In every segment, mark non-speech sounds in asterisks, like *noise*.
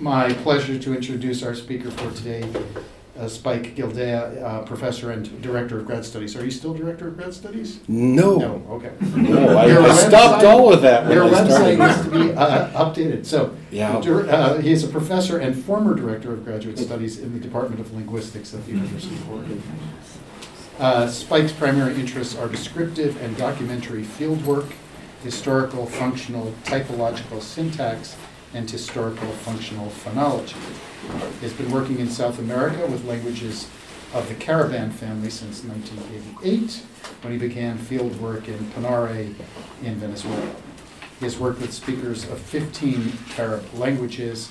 my pleasure to introduce our speaker for today, uh, Spike Gildea, uh, professor and director of grad studies. Are you still director of grad studies? No. No, okay. No, I, Your I stopped website- all of that when Your I website started. needs to be uh, updated. So, Yeah. dir- uh, he is a professor and former director of graduate studies in the Department of Linguistics at the University of Oregon. Uh, Spike's primary interests are descriptive and documentary fieldwork, historical, functional, typological syntax, and historical functional phonology. He has been working in South America with languages of the Cariban family since 1988, when he began fieldwork in Panare in Venezuela. He has worked with speakers of 15 Carib languages.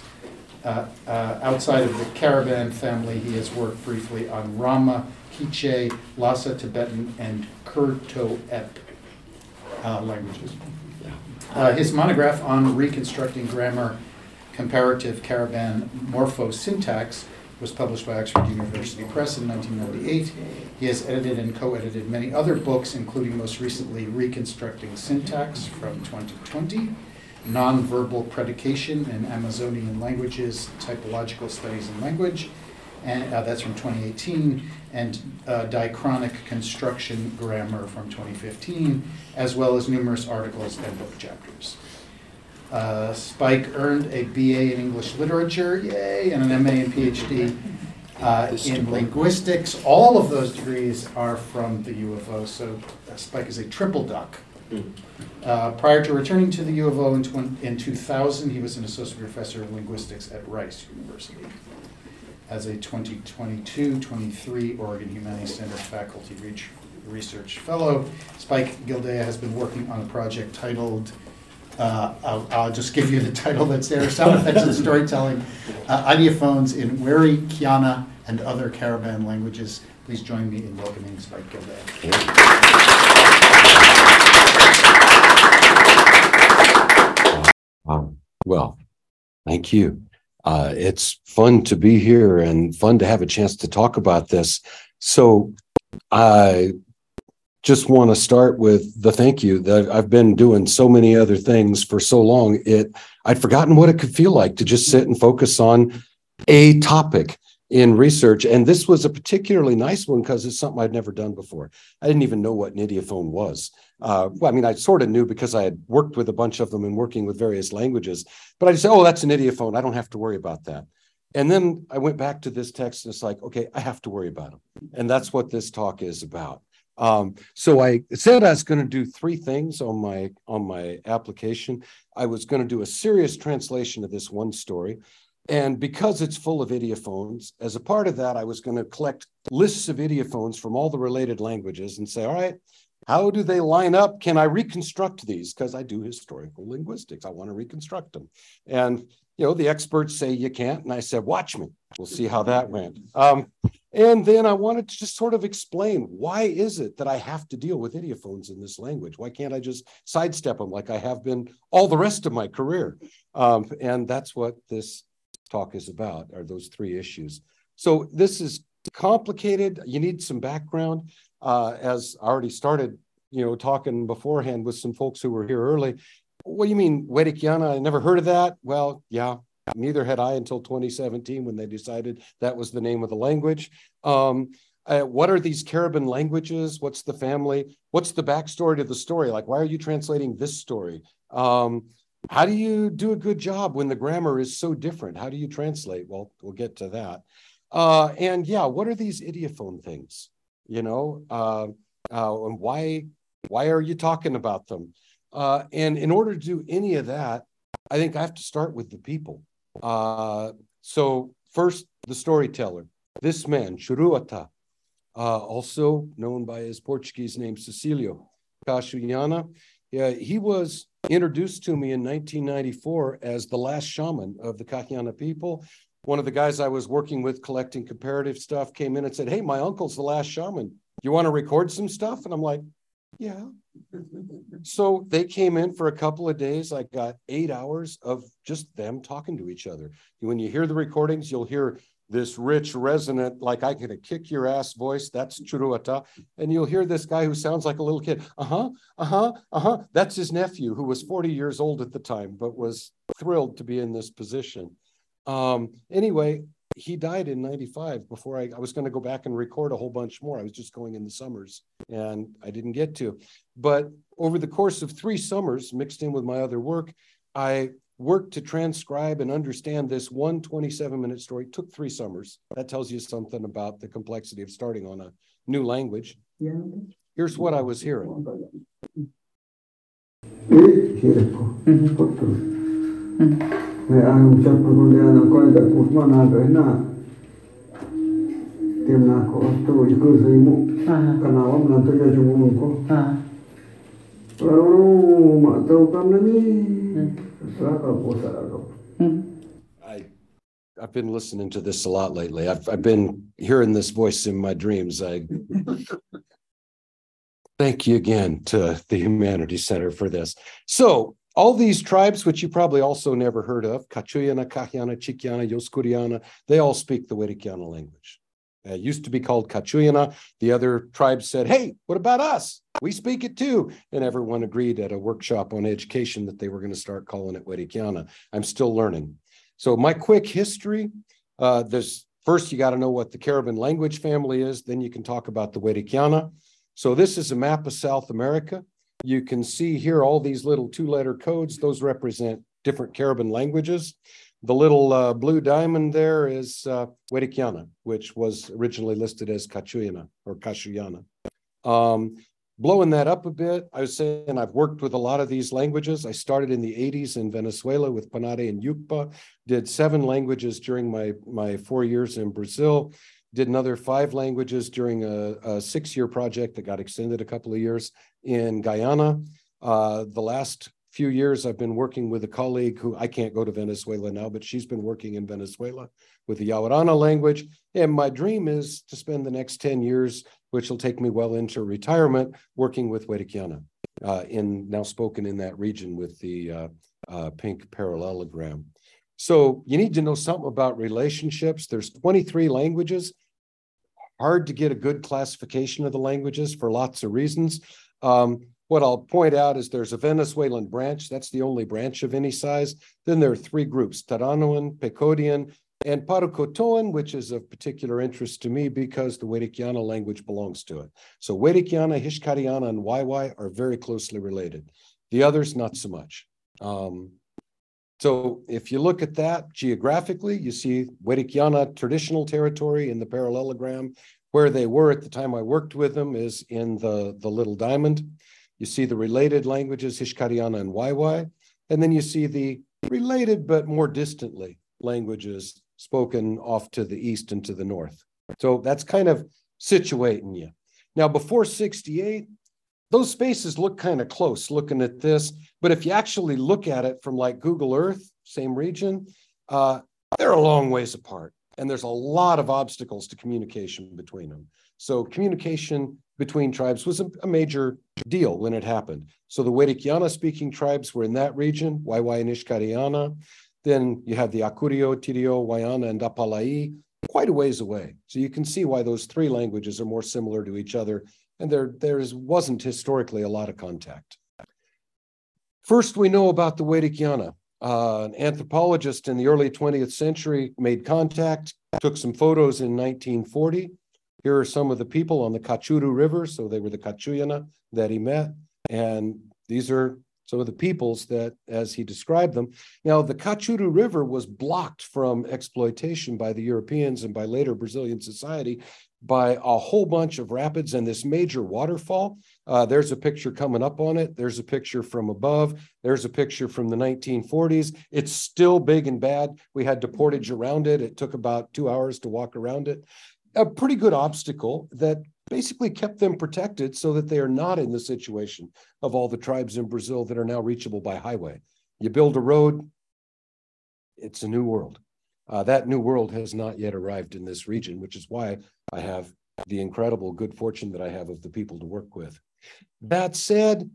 Uh, uh, outside of the Cariban family, he has worked briefly on Rama, Quiche, Lhasa Tibetan, and Kurto-Ep uh, languages. Uh, his monograph on reconstructing grammar, comparative Cariban morphosyntax was published by Oxford University Press in 1998. He has edited and co-edited many other books, including most recently Reconstructing Syntax from 2020, Nonverbal Predication in Amazonian Languages, Typological Studies in Language, and uh, that's from 2018, and uh, Diachronic Construction Grammar from 2015, as well as numerous articles and book chapters. Uh, Spike earned a BA in English Literature, yay, and an MA and PhD *laughs* uh, in linguistics. All of those degrees are from the U of O, so uh, Spike is a triple duck. Uh, Prior to returning to the U of O in twen- in 2000, he was an associate professor of linguistics at Rice University. As a 2022-23 Oregon Humanities Center Faculty Research Fellow, Spike Gildea has been working on a project titled, uh, I'll I'll just give you the title that's there, Sound Effects and Storytelling, uh, Ideophones in Weri, Kiana, and Other Cariban Languages. Please join me in welcoming Spike Gildea. Um, Well, thank you. Uh, it's fun to be here and fun to have a chance to talk about this. So I just want to start with the thank you that I've been doing so many other things for so long. It I'd forgotten what it could feel like to just sit and focus on a topic in research. And this was a particularly nice one because it's something I'd never done before. I didn't even know what an ideophone was. Uh, well, I mean, I sort of knew because I had worked with a bunch of them and working with various languages, but I just said, oh, that's an ideophone. I don't have to worry about that. And then I went back to this text and it's like, okay, I have to worry about them. And that's what this talk is about. Um, so I said I was going to do three things on my on my application. I was going to do a serious translation of this one story. And because it's full of ideophones, as a part of that, I was going to collect lists of ideophones from all the related languages and say, all right, how do they line up? Can I reconstruct these? Because I do historical linguistics. I want to reconstruct them. And, you know, the experts say you can't. And I said, watch me. We'll see how that went. Um, and then I wanted to just sort of explain why is it that I have to deal with ideophones in this language? Why can't I just sidestep them like I have been all the rest of my career? Um, and that's what this talk is about, are those three issues. So this is complicated. You need some background. Uh, as I already started, you know, talking beforehand with some folks who were here early. What do you mean, Werikyana? I never heard of that. Well, yeah, neither had I until 2017 when they decided that was the name of the language. Um, uh, what are these Cariban languages? What's the family? What's the backstory to the story? Like, why are you translating this story? Um, how do you do a good job when the grammar is so different? How do you translate? Well, we'll get to that. Uh, and yeah, what are these ideophone things? You know, uh, uh, and why why are you talking about them? Uh, and in order to do any of that, I think I have to start with the people. Uh, so first, the storyteller. This man, Churuata, uh, also known by his Portuguese name Cecilio Cachuiana. Yeah, he was introduced to me in 1994 as the last shaman of the Kahyana people. One of the guys I was working with collecting comparative stuff came in and said, Hey, my uncle's the last shaman. You want to record some stuff? And I'm like, Yeah. so they came in for a couple of days. I got eight hours of just them talking to each other. When you hear the recordings, you'll hear this rich, resonant, like I could kick your ass voice. That's Churuata. And you'll hear this guy who sounds like a little kid. Uh huh, uh huh, uh huh. That's his nephew who was 40 years old at the time, but was thrilled to be in this position. Um, anyway, he died in 95 before I, I was going to go back and record a whole bunch more. I was just going in the summers and I didn't get to. But over the course of three summers, mixed in with my other work, I worked to transcribe and understand this one 27 minute story. Took three summers. That tells you something about the complexity of starting on a new language. Here's what I was hearing. Me ang ucap kemudian aku ada kusman ada na tim na ko tu iku seimu kana wam nanti ya cuma ko lalu mak tahu kan ni seraka ko seraka I, I've been listening to this a lot lately. I've, I've been hearing this voice in my dreams. I *laughs* thank you again to the Humanities Center for this. So all these tribes, which you probably also never heard of, Kachuyana, Kahyana, Chikyana, Yoskuriana, they all speak the Werikyana language. Uh, it used to be called Kachuyana. The other tribes said, hey, what about us? We speak it too. And everyone agreed at a workshop on education that they were going to start calling it Werikyana. I'm still learning. So my quick history, uh, there's first you got to know what the Cariban language family is, then you can talk about the Werikyana. So this is a map of South America. You can see here all these little two-letter codes. Those represent different Cariban languages. The little uh, blue diamond there is uh, Werikyana, which was originally listed as Kachuyana or Kashuyana. Um, blowing that up a bit, I was saying I've worked with a lot of these languages. I started in the 80s in Venezuela with Panare and Yukpa, did seven languages during my, my four years in Brazil, did another five languages during a, a six-year project that got extended a couple of years in Guyana. Uh, the last few years, I've been working with a colleague who I can't go to Venezuela now, but she's been working in Venezuela with the Yawarana language. And my dream is to spend the next 10 years, which will take me well into retirement, working with Werikyana, uh, in now spoken in that region with the uh, uh, pink parallelogram. So you need to know something about relationships. There's 23 languages. Hard to get a good classification of the languages for lots of reasons. Um, what I'll point out is there's a Venezuelan branch. That's the only branch of any size. Then there are three groups, Taranoan, Pekodian, and Parukotoan, which is of particular interest to me because the Werikyana language belongs to it. So Werikyana, Hishkariana, and Waiwai are very closely related. The others, not so much. Um, so if you look at that geographically, you see Werikyana traditional territory in the parallelogram. Where they were at the time I worked with them is in the, the little diamond. You see the related languages, Hishkariana and Waiwai. And then you see the related but more distantly languages spoken off to the east and to the north. So that's kind of situating you. Now, before 68, those spaces look kind of close looking at this. But if you actually look at it from like Google Earth, same region, uh, they're a long ways apart. And there's a lot of obstacles to communication between them. So communication between tribes was a, major deal when it happened. So the Werikyana speaking tribes were in that region, Waiwai and Ishkariana. Then you have the Akurio, Tirio, Wayana, and Apalai, quite a ways away. So you can see why those three languages are more similar to each other, and there there wasn't historically a lot of contact. First, we know about the Werikyana. Uh, an anthropologist in the early 20th century made contact, took some photos in 1940. Here are some of the people on the Kachuru River. So they were the Kachuyana that he met. And these are of the peoples that, as he described them. Now, the Kachuru River was blocked from exploitation by the Europeans and by later Brazilian society by a whole bunch of rapids and this major waterfall. Uh, there's a picture coming up on it. There's a picture from above. There's a picture from the 1940s. It's still big and bad. We had to portage around it. It took about two hours to walk around it. A pretty good obstacle that basically kept them protected so that they are not in the situation of all the tribes in Brazil that are now reachable by highway. You build a road, it's a new world. Uh, that new world has not yet arrived in this region, which is why I have the incredible good fortune that I have of the people to work with. That said,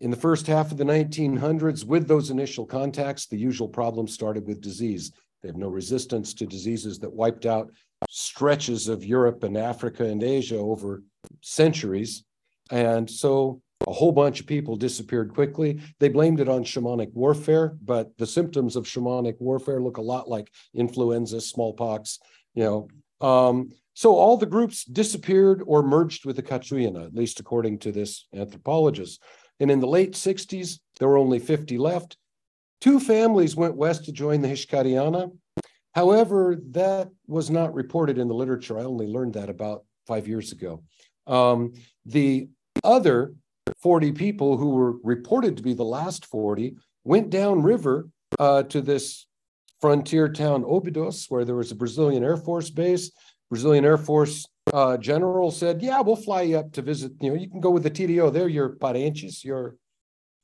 in the first half of the 1900s, with those initial contacts, the usual problem started with disease. They have no resistance to diseases that wiped out stretches of Europe and Africa and Asia over centuries. And so a whole bunch of people disappeared quickly. They blamed it on shamanic warfare, but the symptoms of shamanic warfare look a lot like influenza, smallpox, you know. Um, so all the groups disappeared or merged with the Cachuyana, at least according to this anthropologist. And in the late 60s, there were only 50 left. Two families went west to join the Xicariana. However, that was not reported in the literature. I only learned that about five years ago. Um, the other 40 people who were reported to be the last 40 went downriver uh, to this frontier town Obidos, where there was a Brazilian Air Force base. Brazilian Air Force uh, general said, "Yeah, we'll fly you up to visit. You know, you can go with the TDO. They're your parentes, your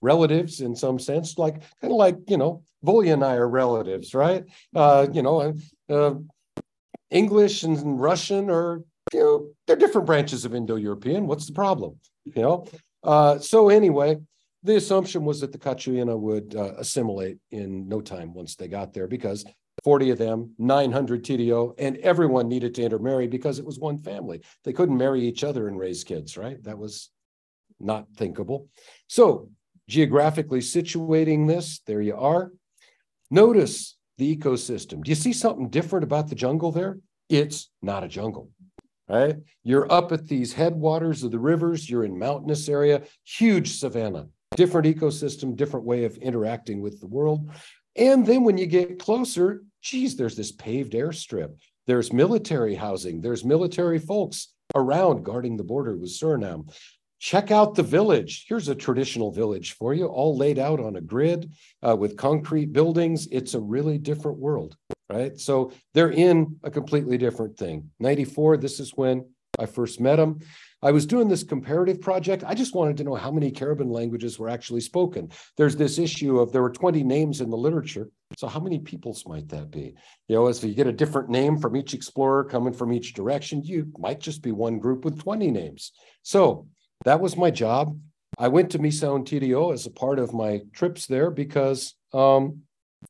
relatives in some sense, like kind of like you know, Volya and I are relatives, right? Uh, you know, uh, English and Russian are you know they're different branches of Indo-European. What's the problem? You know. Uh, so anyway, the assumption was that the Cachuyana would uh, assimilate in no time once they got there because 40 of them, 900 TDO, and everyone needed to intermarry because it was one family. They couldn't marry each other and raise kids, right? That was not thinkable. So, geographically situating this, there you are. Notice the ecosystem. Do you see something different about the jungle there? It's not a jungle, right? You're up at these headwaters of the rivers, you're in mountainous area, huge savanna, different ecosystem, different way of interacting with the world. And then when you get closer, geez, there's this paved airstrip. There's military housing. There's military folks around guarding the border with Suriname. Check out the village. Here's a traditional village for you, all laid out on a grid uh, with concrete buildings. It's a really different world, right? So they're in a completely different thing. 94, this is when I first met them. I was doing this comparative project. I just wanted to know how many Cariban languages were actually spoken. There's this issue of there were 20 names in the literature. So how many peoples might that be? You know, as you get a different name from each explorer coming from each direction, you might just be one group with 20 names. So that was my job. I went to Misao and TDO as a part of my trips there because um,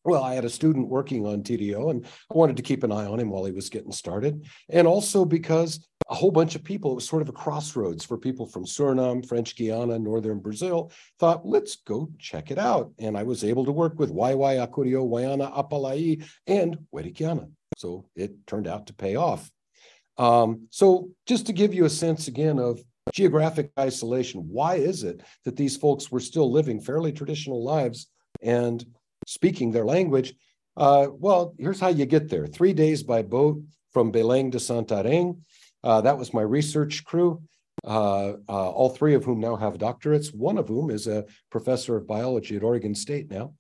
well, I had a student working on TDO and I wanted to keep an eye on him while he was getting started. And also because a whole bunch of people, it was sort of a crossroads for people from Suriname, French Guiana, Northern Brazil, thought, let's go check it out. And I was able to work with Waiwai, Acurio, Wayana, Apalai, and Werikyana. So it turned out to pay off. Um, so just to give you a sense again of geographic isolation, why is it that these folks were still living fairly traditional lives and speaking their language. Uh, well, here's how you get there three days by boat from Belém to Santarém. Uh, that was my research crew, uh, uh, all three of whom now have doctorates, one of whom is a professor of biology at Oregon State now.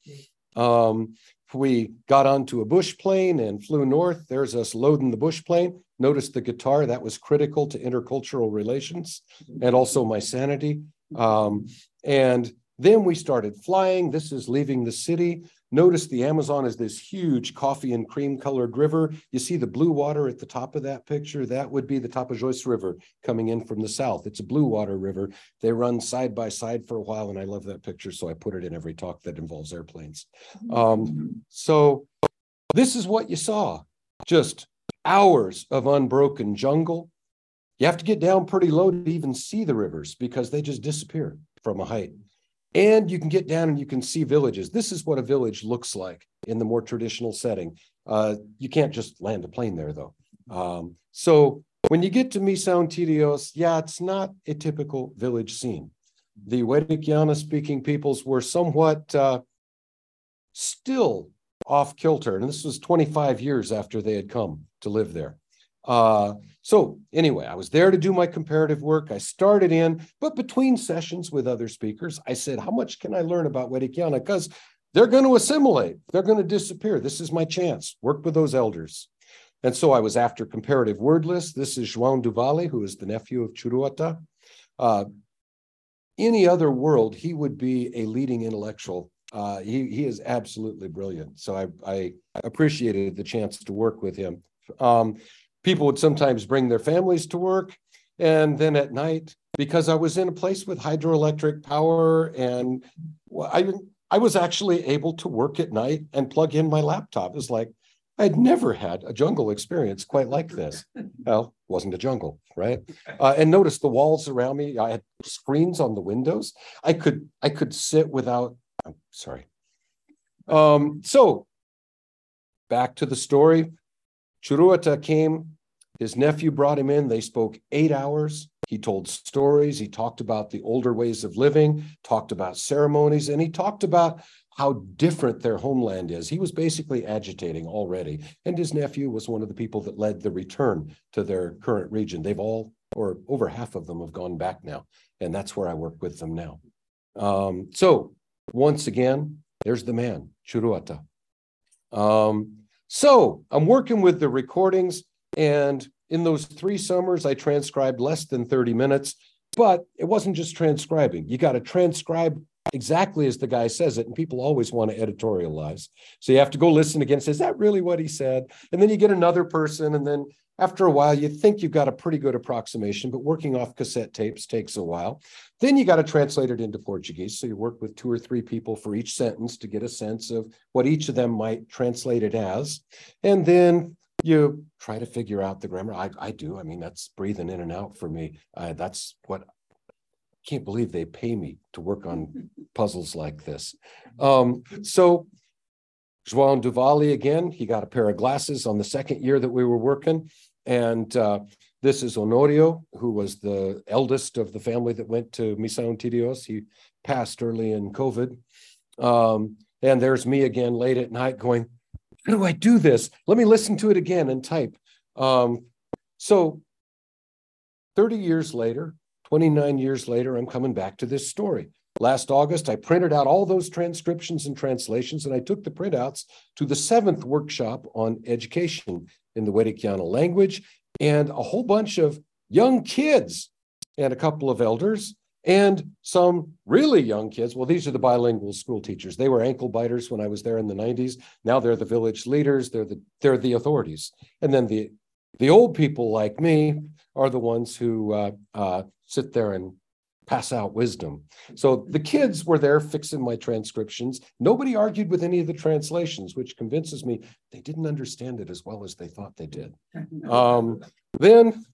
Um, we got onto a bush plane and flew north. There's us loading the bush plane. Notice the guitar, that was critical to intercultural relations and also my sanity. Um, and then we started flying. This is leaving the city. Notice the Amazon is this huge coffee and cream colored river. You see the blue water at the top of that picture? That would be the Tapajós River coming in from the south. It's a blue water river. They run side by side for a while, and I love that picture, so I put it in every talk that involves airplanes. Um, so this is what you saw just hours of unbroken jungle. You have to get down pretty low to even see the rivers because they just disappear from a height. And you can get down and you can see villages. This is what a village looks like in the more traditional setting. Uh, you can't just land a plane there, though. Um, so when you get to Misao Tidios, yeah, it's not a typical village scene. The Werikyana speaking peoples were somewhat uh, still off kilter. And this was 25 years after they had come to live there. Uh, so anyway, I was there to do my comparative work. I started in, but between sessions with other speakers, I said, how much can I learn about Werikyana? Because they're going to assimilate. They're going to disappear. This is my chance. Work with those elders. And so I was after comparative word list. This is Juan do Vale, who is the nephew of Churuata. Uh, any other world, he would be a leading intellectual. Uh, he, he is absolutely brilliant. So I, I appreciated the chance to work with him. Um, people would sometimes bring their families to work. And then at night, because I was in a place with hydroelectric power and I, I was actually able to work at night and plug in my laptop. It's like, I'd never had a jungle experience quite like this. *laughs* Well, wasn't a jungle, right? Uh, and notice the walls around me. I had screens on the windows. I could I could sit without. I'm sorry. Um, so back to the story. Churuata came. His nephew brought him in. They spoke eight hours. He told stories. He talked about the older ways of living, talked about ceremonies, and he talked about how different their homeland is. He was basically agitating already. And his nephew was one of the people that led the return to their current region. They've all, or over half of them, have gone back now. And that's where I work with them now. Um, so, once again, there's the man, Churuata. Um, so, I'm working with the recordings, and in those three summers, I transcribed less than 30 minutes. But it wasn't just transcribing. You got to transcribe exactly as the guy says it. And people always want to editorialize. So you have to go listen again. Say, is that really what he said? And then you get another person. And then after a while, you think you've got a pretty good approximation, but working off cassette tapes takes a while. Then you got to translate it into Portuguese. So you work with two or three people for each sentence to get a sense of what each of them might translate it as. And then you try to figure out the grammar. I, I do. I mean, that's breathing in and out for me. Uh, that's what I can't believe they pay me to work on *laughs* puzzles like this. Um, so João Duvali again, he got a pair of glasses on the second year that we were working. And uh, this is Honorio, who was the eldest of the family that went to Missão Tidios. He passed early in COVID. Um, and there's me again late at night going, how do I do this? Let me listen to it again and type. Um, so 30 years later, 29 years later, I'm coming back to this story. Last August, I printed out all those transcriptions and translations, and I took the printouts to the seventh workshop on education in the Werikyana language, and a whole bunch of young kids and a couple of elders and some really young kids. Well, these are the bilingual school teachers. They were ankle biters when I was there in the 90s. Now they're the village leaders. They're the they're the authorities. And then the the old people like me are the ones who uh, uh, sit there and pass out wisdom. So the kids were there fixing my transcriptions. Nobody argued with any of the translations, which convinces me they didn't understand it as well as they thought they did. *laughs* Um, then,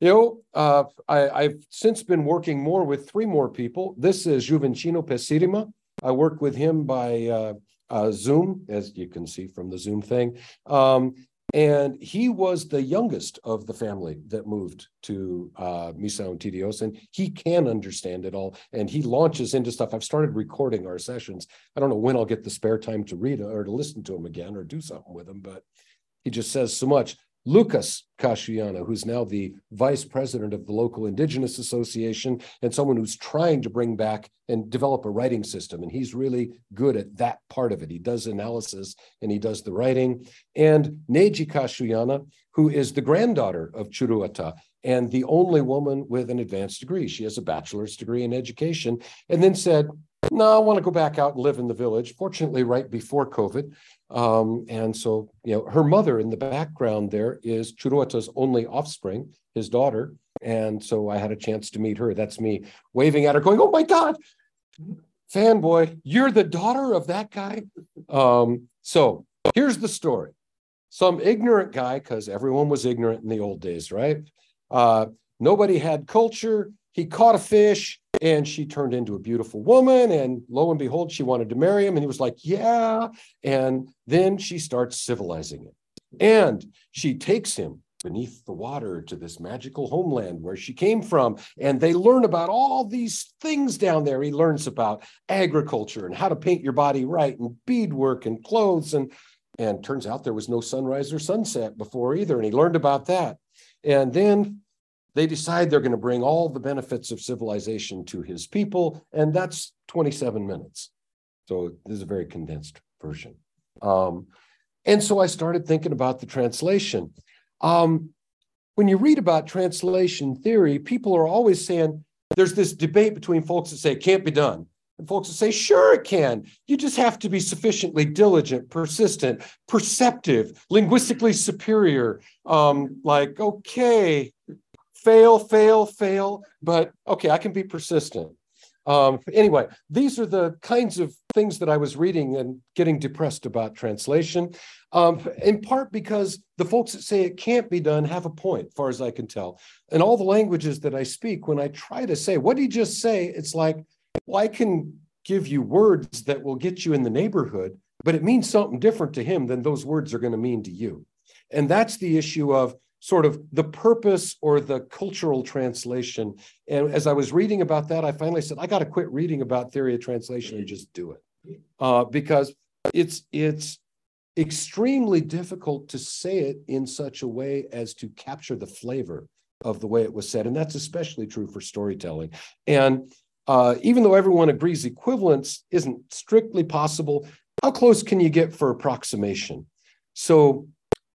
you know, uh, I, have since been working more with three more people. This is Juvencino Pesirima. I work with him by uh, uh, Zoom, as you can see from the Zoom thing. Um, and he was the youngest of the family that moved to uh, Missão Tidios, and he can understand it all. And he launches into stuff. I've started recording our sessions. I don't know when I'll get the spare time to read or to listen to him again or do something with him, but he just says so much. Lucas Castellano, who's now the vice president of the local indigenous association and someone who's trying to bring back and develop a writing system. And he's really good at that part of it. He does analysis and he does the writing. And Neji Castellana, who is the granddaughter of Churuata and the only woman with an advanced degree. She has a bachelor's degree in education and then said, no, I want to go back out and live in the village. Fortunately, right before COVID. Um, and so, you know, her mother in the background there is Churuata's only offspring, his daughter. And so I had a chance to meet her. That's me waving at her, going, Oh my God, fanboy, you're the daughter of that guy. Um, so here's the story some ignorant guy, because everyone was ignorant in the old days, right? Uh, nobody had culture. He caught a fish and she turned into a beautiful woman. And lo and behold, she wanted to marry him. And he was like, Yeah. And then she starts civilizing him. And she takes him beneath the water to this magical homeland where she came from. And they learn about all these things down there. He learns about agriculture and how to paint your body right and beadwork and clothes. And, and turns out there was no sunrise or sunset before either. And he learned about that. And then they decide they're going to bring all the benefits of civilization to his people, and that's 27 minutes. So this is a very condensed version. Um, and so I started thinking about the translation. Um, when you read about translation theory, people are always saying there's this debate between folks that say it can't be done. And folks that say, sure, it can. You just have to be sufficiently diligent, persistent, perceptive, linguistically superior. Um, like, okay, fail, fail, fail. But okay, I can be persistent. Um, anyway, these are the kinds of things that I was reading and getting depressed about translation, um, in part because the folks that say it can't be done have a point, far as I can tell. In all the languages that I speak, when I try to say, what did he just say? It's like, well, I can give you words that will get you in the neighborhood, but it means something different to him than those words are going to mean to you. And that's the issue of sort of the purpose or the cultural translation. And as I was reading about that, I finally said, I got to quit reading about theory of translation and just do it. Uh, because it's it's extremely difficult to say it in such a way as to capture the flavor of the way it was said. And that's especially true for storytelling. And uh, even though everyone agrees equivalence isn't strictly possible, how close can you get for approximation? So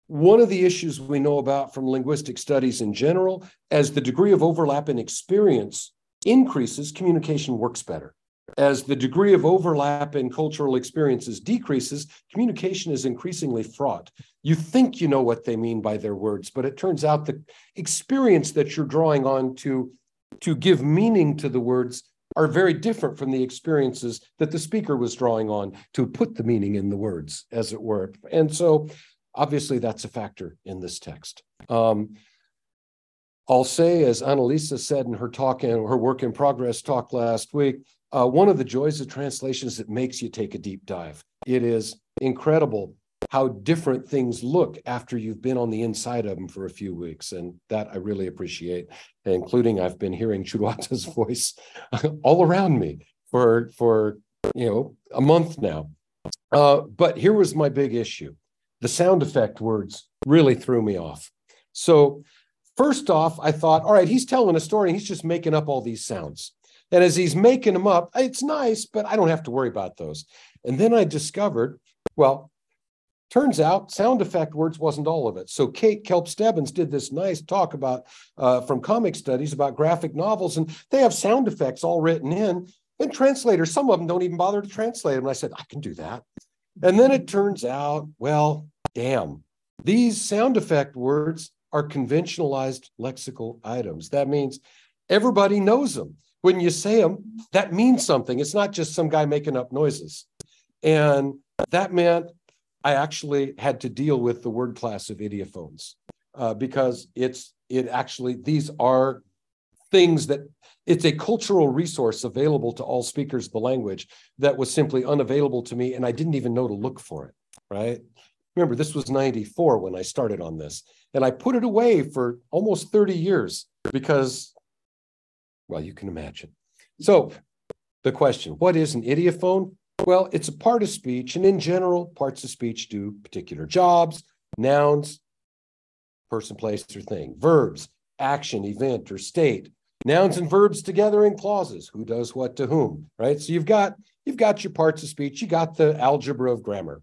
one of the issues we know about from linguistic studies in general, as the degree of overlap in experience increases, communication works better. As the degree of overlap in cultural experiences decreases, communication is increasingly fraught. You think you know what they mean by their words, but it turns out the experience that you're drawing on to, to give meaning to the words are very different from the experiences that the speaker was drawing on to put the meaning in the words, as it were. And so Obviously, that's a factor in this text. Um, I'll say, as Annalisa said in her talk and her work in progress talk last week, uh, one of the joys of translation is it makes you take a deep dive. It is incredible how different things look after you've been on the inside of them for a few weeks. And that I really appreciate, including I've been hearing Churuata's *laughs* voice *laughs* all around me for, for you know, a month now. Uh, but here was my big issue the sound effect words really threw me off. So, first off, I thought, all right, he's telling a story he's just making up all these sounds. And as he's making them up, it's nice, but I don't have to worry about those. And then I discovered, well, turns out sound effect words wasn't all of it. So Kate Kelp Stebbins did this nice talk about uh, from comic studies about graphic novels, and they have sound effects all written in. And translators, some of them don't even bother to translate them. And I said, I can do that. And then it turns out, well, damn, these sound effect words are conventionalized lexical items. That means everybody knows them. When you say them, that means something. It's not just some guy making up noises. And that meant I actually had to deal with the word class of ideophones uh, because it's it actually these are things that it's a cultural resource available to all speakers of the language that was simply unavailable to me and i didn't even know to look for it right? Remember this was 94 when i started on this and i put it away for almost 30 years because well you can imagine. So the question what is an ideophone? Well it's a part of speech and in general parts of speech do particular jobs nouns person place or thing verbs action event or state nouns and verbs together in clauses. Who does what to whom right? So you've got you've got your parts of speech. You got the algebra of grammar.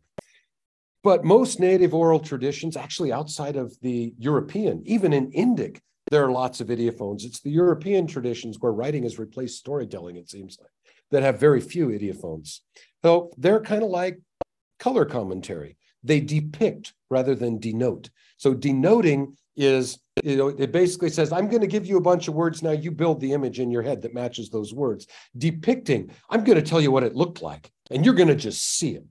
But most native oral traditions actually outside of the european even in indic there are lots of ideophones. It's the european traditions where writing has replaced storytelling it seems like that have very few ideophones. So they're kind of like color commentary. They depict rather than denote. So denoting is you know it basically says i'm going to give you a bunch of words now you build the image in your head that matches those words depicting i'm going to tell you what it looked like and you're going to just see it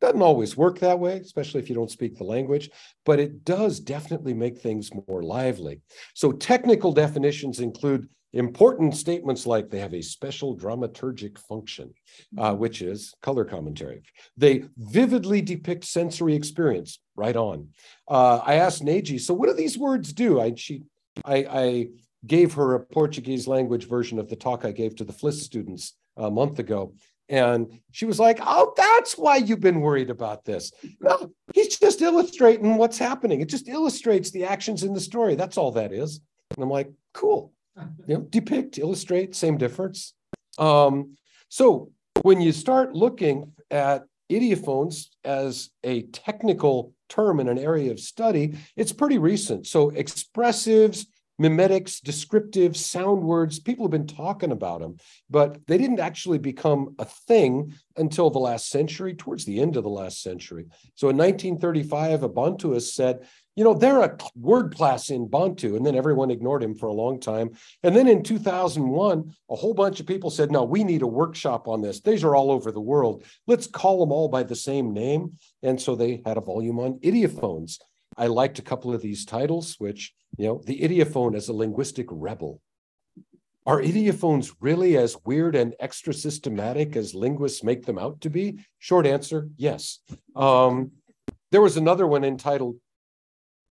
doesn't always work that way especially if you don't speak the language but it does definitely make things more lively so technical definitions include important statements like they have a special dramaturgic function, uh, which is color commentary. They vividly depict sensory experience. Right on. Uh, I asked Neji, so what do these words do? I she, I, I gave her a Portuguese language version of the talk I gave to the FLIS students a month ago. And she was like, Oh, that's why you've been worried about this. No, he's just illustrating what's happening. It just illustrates the actions in the story. That's all that is. And I'm like, Cool you know, depict, illustrate, same difference. Um, so when you start looking at ideophones as a technical term in an area of study, it's pretty recent. So expressives, mimetics, descriptive, sound words. People have been talking about them, but they didn't actually become a thing until the last century, towards the end of the last century. So in 1935, a Bantuist said, you know, they're a word class in Bantu. And then everyone ignored him for a long time. And then in 2001, a whole bunch of people said, no, we need a workshop on this. These are all over the world. Let's call them all by the same name. And so they had a volume on ideophones. I liked a couple of these titles, which, you know, the ideophone as a linguistic rebel. Are ideophones really as weird and extra systematic as linguists make them out to be? Short answer, yes. Um, there was another one entitled,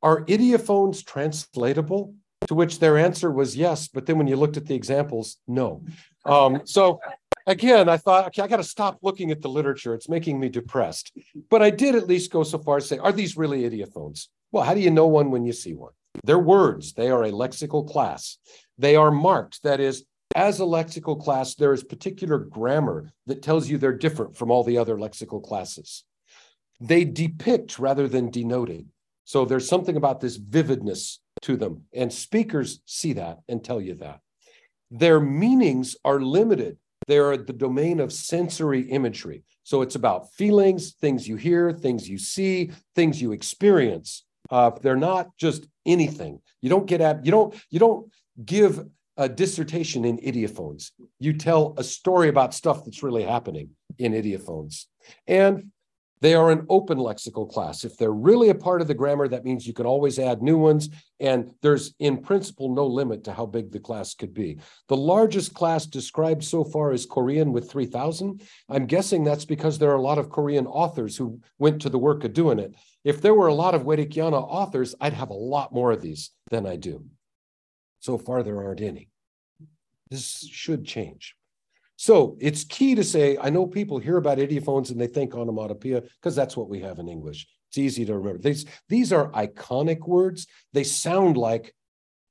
Are ideophones translatable? To which their answer was yes, but then when you looked at the examples, no. Um, so again, I thought, okay, I got to stop looking at the literature. It's making me depressed. But I did at least go so far as say, are these really ideophones? Well, how do you know one when you see one? They're words. They are a lexical class. They are marked. That is, as a lexical class, there is particular grammar that tells you they're different from all the other lexical classes. They depict rather than denoting. So there's something about this vividness to them, and speakers see that and tell you that. Their meanings are limited they're the domain of sensory imagery. So it's about feelings, things you hear, things you see, things you experience. Uh, they're not just anything. You don't get at you don't you don't give a dissertation in ideophones. You tell a story about stuff that's really happening in ideophones. And they are an open lexical class. If they're really a part of the grammar, that means you can always add new ones. And there's, in principle, no limit to how big the class could be. The largest class described so far is Korean with 3,000. I'm guessing that's because there are a lot of Korean authors who went to the work of doing it. If there were a lot of Werikyana authors, I'd have a lot more of these than I do. So far, there aren't any. This should change. So it's key to say, I know people hear about ideophones and they think onomatopoeia because that's what we have in English. It's easy to remember. These, these are iconic words. They sound like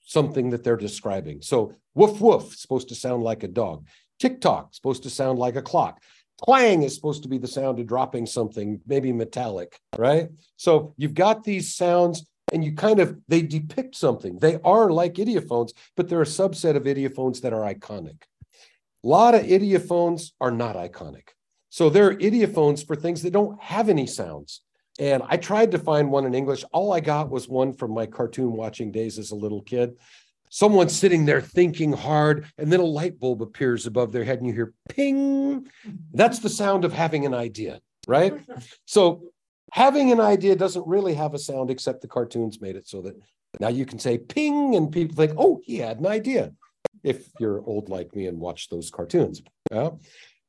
something that they're describing. So woof woof supposed to sound like a dog. Tick tock supposed to sound like a clock. Clang is supposed to be the sound of dropping something, maybe metallic, right? So you've got these sounds and you kind of they depict something. They are like ideophones, but they're a subset of ideophones that are iconic. A lot of ideophones are not iconic. So there are ideophones for things that don't have any sounds. And I tried to find one in English. All I got was one from my cartoon watching days as a little kid. Someone sitting there thinking hard, and then a light bulb appears above their head, and you hear ping. That's the sound of having an idea, right? *laughs* So having an idea doesn't really have a sound, except the cartoons made it so that now you can say ping, and people think, oh, he had an idea if you're old like me and watch those cartoons. Yeah.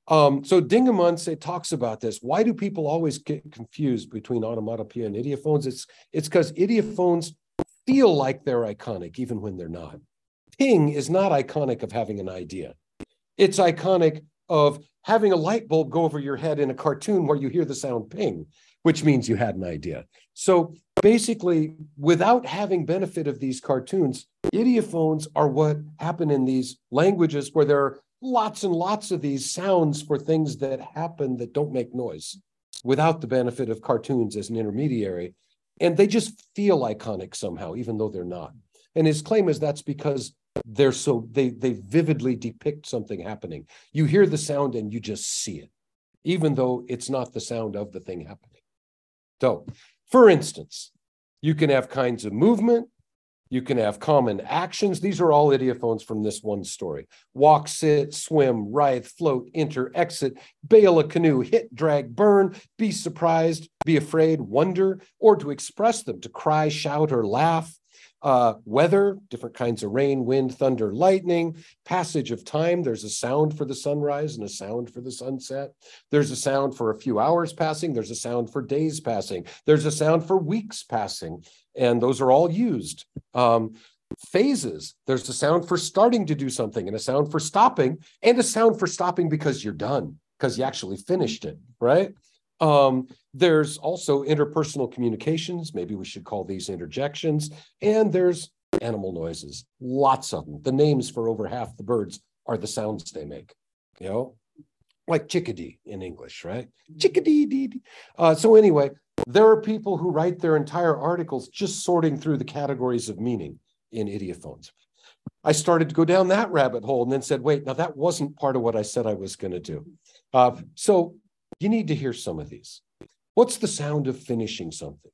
Um, so Dingemanse talks about this. Why do people always get confused between onomatopoeia and ideophones? It's it's because ideophones feel like they're iconic even when they're not. Ping is not iconic of having an idea. It's iconic of having a light bulb go over your head in a cartoon where you hear the sound ping, which means you had an idea. So basically, without having benefit of these cartoons, Ideophones are what happen in these languages where there are lots and lots of these sounds for things that happen that don't make noise without the benefit of cartoons as an intermediary. And they just feel iconic somehow, even though they're not. And his claim is that's because they're so they they vividly depict something happening. You hear the sound and you just see it, even though it's not the sound of the thing happening. So, for instance, you can have kinds of movement, you can have common actions. These are all ideophones from this one story. Walk, sit, swim, writhe, float, enter, exit, bail a canoe, hit, drag, burn, be surprised, be afraid, wonder, or to express them, to cry, shout, or laugh uh, weather, different kinds of rain, wind, thunder, lightning, passage of time. There's a sound for the sunrise and a sound for the sunset. There's a sound for a few hours passing. There's a sound for days passing. There's a sound for weeks passing. And those are all used. Um, phases there's a sound for starting to do something and a sound for stopping and a sound for stopping because you're done because you actually finished it right um, there's also interpersonal communications. Maybe we should call these interjections. And there's animal noises, lots of them. The names for over half the birds are the sounds they make, you know, like chickadee in English, right? Chickadee. Dee, dee. Uh, so, anyway, there are people who write their entire articles just sorting through the categories of meaning. in ideophones. I started to go down that rabbit hole and then said, wait, now that wasn't part of what I said I was going to do. Uh, so you need to hear some of these. What's the sound of finishing something?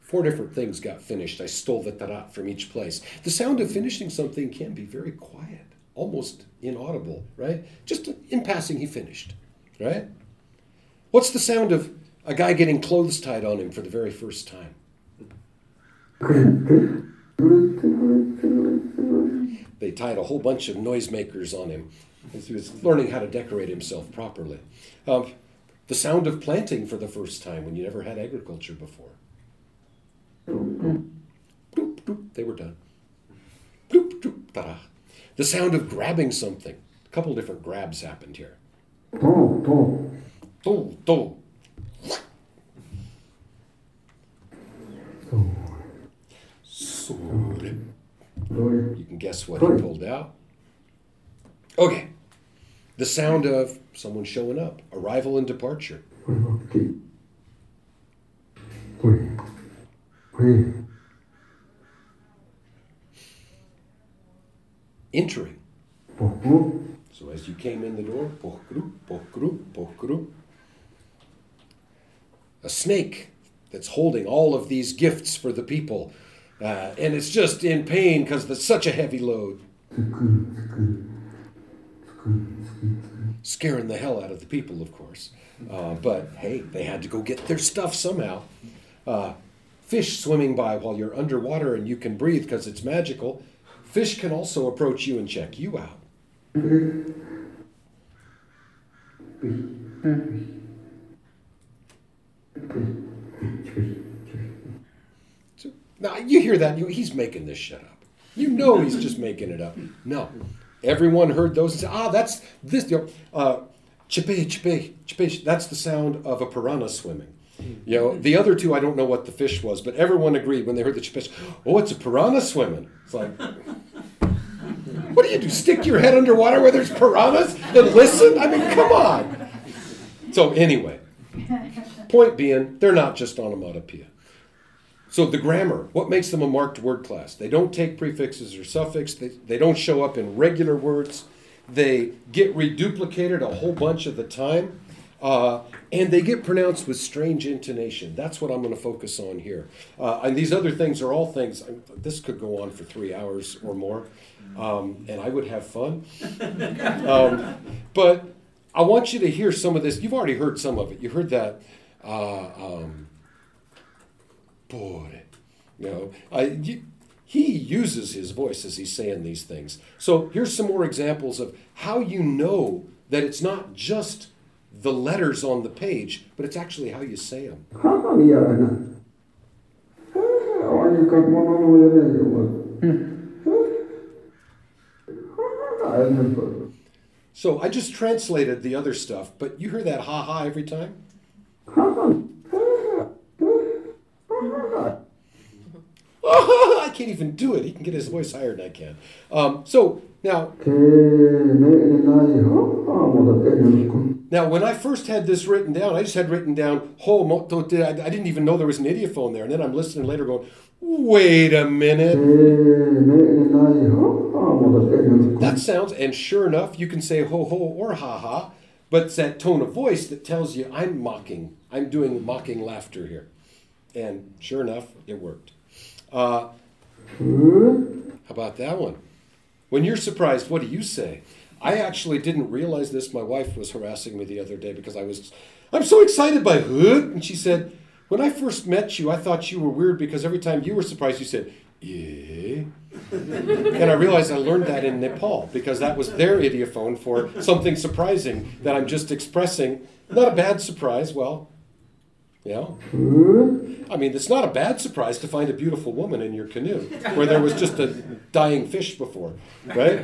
Four different things got finished. I stole the tarat from each place. The sound of finishing something can be very quiet, almost inaudible, right? Just in passing, he finished, right? What's the sound of a guy getting clothes tied on him for the very first time? They tied a whole bunch of noisemakers on him as he was learning how to decorate himself properly. Um, the sound of planting for the first time when you never had agriculture before. Bloop, bloop, they were done. Bloop, bloop, ta-da. The sound of grabbing something. A couple different grabs happened here. Do, do. You can guess what he pulled out. Okay. The sound of someone showing up, arrival and departure. Entering. So as you came in the door, a snake that's holding all of these gifts for the people. Uh, and it's just in pain because it's such a heavy load. Scaring the hell out of the people, of course. Uh, but hey, they had to go get their stuff somehow. Uh, fish swimming by while you're underwater and you can breathe because it's magical. Fish can also approach you and check you out. *laughs* Now you hear that, you, he's making this shit up. You know he's just making it up. No. Everyone heard those and said, ah, that's this. You know, uh, chipe, chipe, chipe. That's the sound of a piranha swimming. You know, the other two, I don't know what the fish was, but everyone agreed when they heard the fish, oh, it's a piranha swimming. It's like, what do you do? Stick your head underwater where there's piranhas and listen? I mean, come on. So, anyway, point being, they're not just onomatopoeia. So, the grammar, what makes them a marked word class? They don't take prefixes or suffixes. they, they don't show up in regular words, they get reduplicated a whole bunch of the time. Uh, and they get pronounced with strange intonation. That's what I'm going to focus on here. Uh, and these other things are all things, this could go on for three hours or more, um, and I would have fun. *laughs* Um, but I want you to hear some of this. You've already heard some of it. You heard that, uh, um, boy, you know, I, he uses his voice as he's saying these things. So here's some more examples of how you know that it's not just the letters on the page, but it's actually how you say them. So I just translated the other stuff, but you hear that ha ha every time? I can't even do it. He can get his voice higher than I can. Um, so now, now when I first had this written down, I just had written down ho moto. I didn't even know there was an ideophone there, and then I'm listening later, going, "Wait a minute." That sounds, and sure enough, you can say ho ho or ha ha, but it's that tone of voice that tells you I'm mocking. I'm doing mocking laughter here, and sure enough, it worked. Uh, how about that one? When you're surprised, what do you say? I actually didn't realize this. My wife was harassing me the other day because I was, I'm so excited by hood. And she said, When I first met you, I thought you were weird because every time you were surprised, you said, Yeah. *laughs* and I realized I learned that in Nepal because that was their ideophone for something surprising that I'm just expressing. Not a bad surprise. Well, yeah. Hmm? I mean, it's not a bad surprise to find a beautiful woman in your canoe where there was just a dying fish before, right?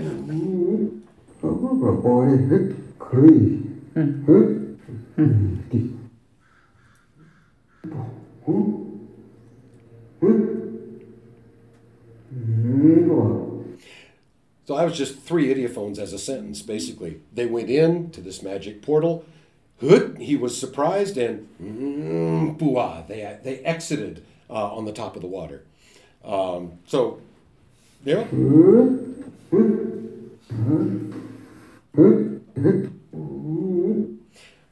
So I was just three ideophones as a sentence, basically. They went in to this magic portal. Hood, he was surprised, and mm, bua, they, they exited uh, on the top of the water. Um, so, yeah.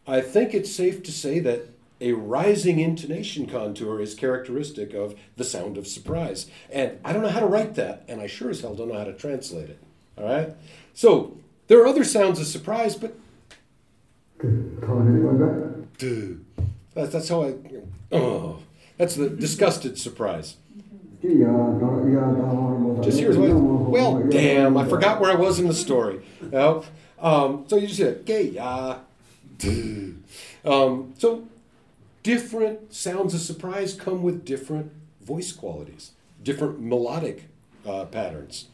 I think it's safe to say that a rising intonation contour is characteristic of the sound of surprise. And I don't know how to write that, and I sure as hell don't know how to translate it. All right? So there are other sounds of surprise, but dude, that's, that's how I. Oh, that's the disgusted surprise. Just here's what. Well, damn, I forgot where I was in the story. You um, so you just said, gay, yeah. Um, so different sounds of surprise come with different voice qualities, different melodic uh, patterns.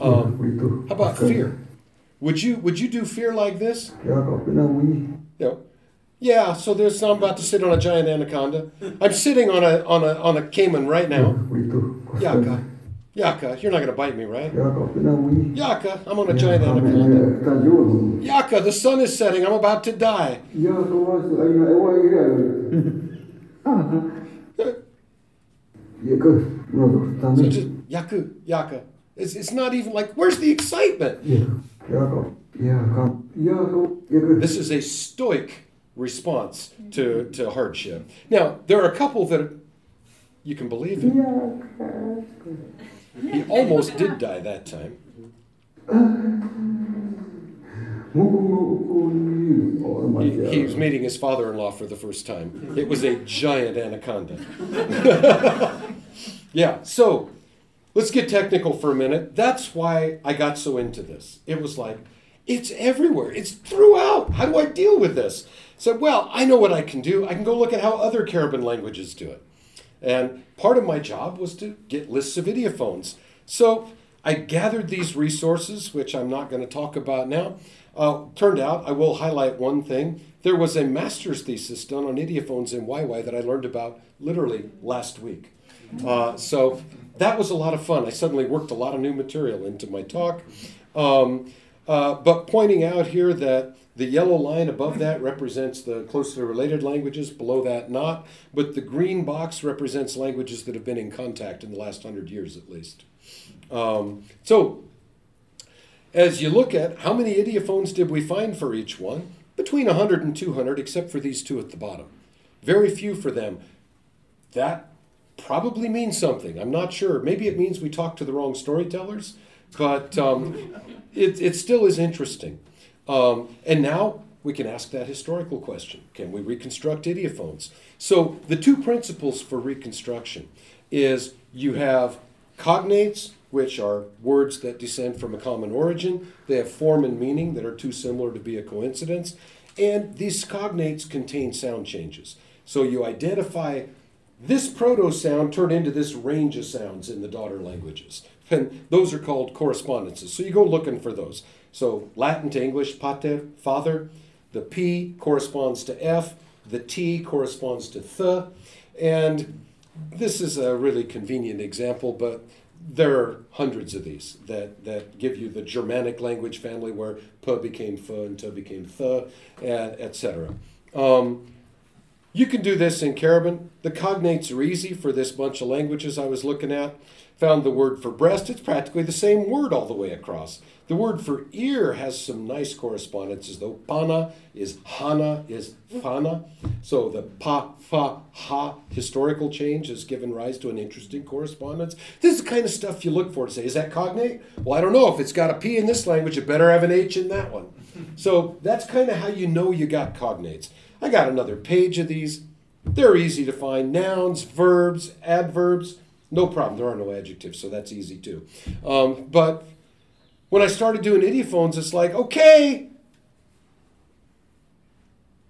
Um, how about fear? Would you would you do fear like this? Know, yeah. So there's I'm about to sit on a giant anaconda. I'm sitting on a on a on a caiman right now. Yaka, Yaka, you're not gonna bite me, right? Yaka, I'm on a giant anaconda. Yaka, the sun is setting. I'm about to die. *laughs* So just yaku, yaka. It's, it's not even like, where's the excitement? This is a stoic response to, to hardship. Now, there are a couple that you can believe in. He almost did die that time. He, he was meeting his father in law for the first time. It was a giant anaconda. *laughs* yeah, so let's get technical for a minute. That's why I got so into this. It was like, it's everywhere, it's throughout. How do I deal with this? So, well, I know what I can do. I can go look at how other Cariban languages do it. And part of my job was to get lists of ideophones. So I gathered these resources, which I'm not going to talk about now. Uh, turned out, I will highlight one thing. There was a master's thesis done on ideophones in Waiwai that I learned about literally last week. Uh, so that was a lot of fun. I suddenly worked a lot of new material into my talk. Um, uh, but pointing out here that the yellow line above that represents the closely related languages, below that, not. But the green box represents languages that have been in contact in the last hundred years at least. Um, so, as you look at how many ideophones did we find for each one, between 100 and 200, except for these two at the bottom. Very few for them. That probably means something. I'm not sure. Maybe it means we talked to the wrong storytellers, but um, it, it still is interesting. Um, and now we can ask that historical question can we reconstruct ideophones? So, the two principles for reconstruction is you have cognates which are words that descend from a common origin. They have form and meaning that are too similar to be a coincidence. And these cognates contain sound changes. So you identify this proto sound turned into this range of sounds in the daughter languages. And those are called correspondences. So you go looking for those. So Latin to English, pater, father. The P corresponds to F. The T corresponds to th. And this is a really convenient example, but there are hundreds of these that, that give you the Germanic language family where p became f and t became th, and etc. Um, you can do this in Cariban. The cognates are easy for this bunch of languages I was looking at. Found the word for breast, it's practically the same word all the way across. The word for ear has some nice correspondences, though. Pana is hana, is fana. So the pa, fa, ha historical change has given rise to an interesting correspondence. This is the kind of stuff you look for to say, is that cognate? Well, I don't know. If it's got a P in this language, it better have an H in that one. So that's kind of how you know you got cognates. I got another page of these. They're easy to find nouns, verbs, adverbs no problem. There are no adjectives, so that's easy too. Um, but when I started doing ideophones, it's like, okay,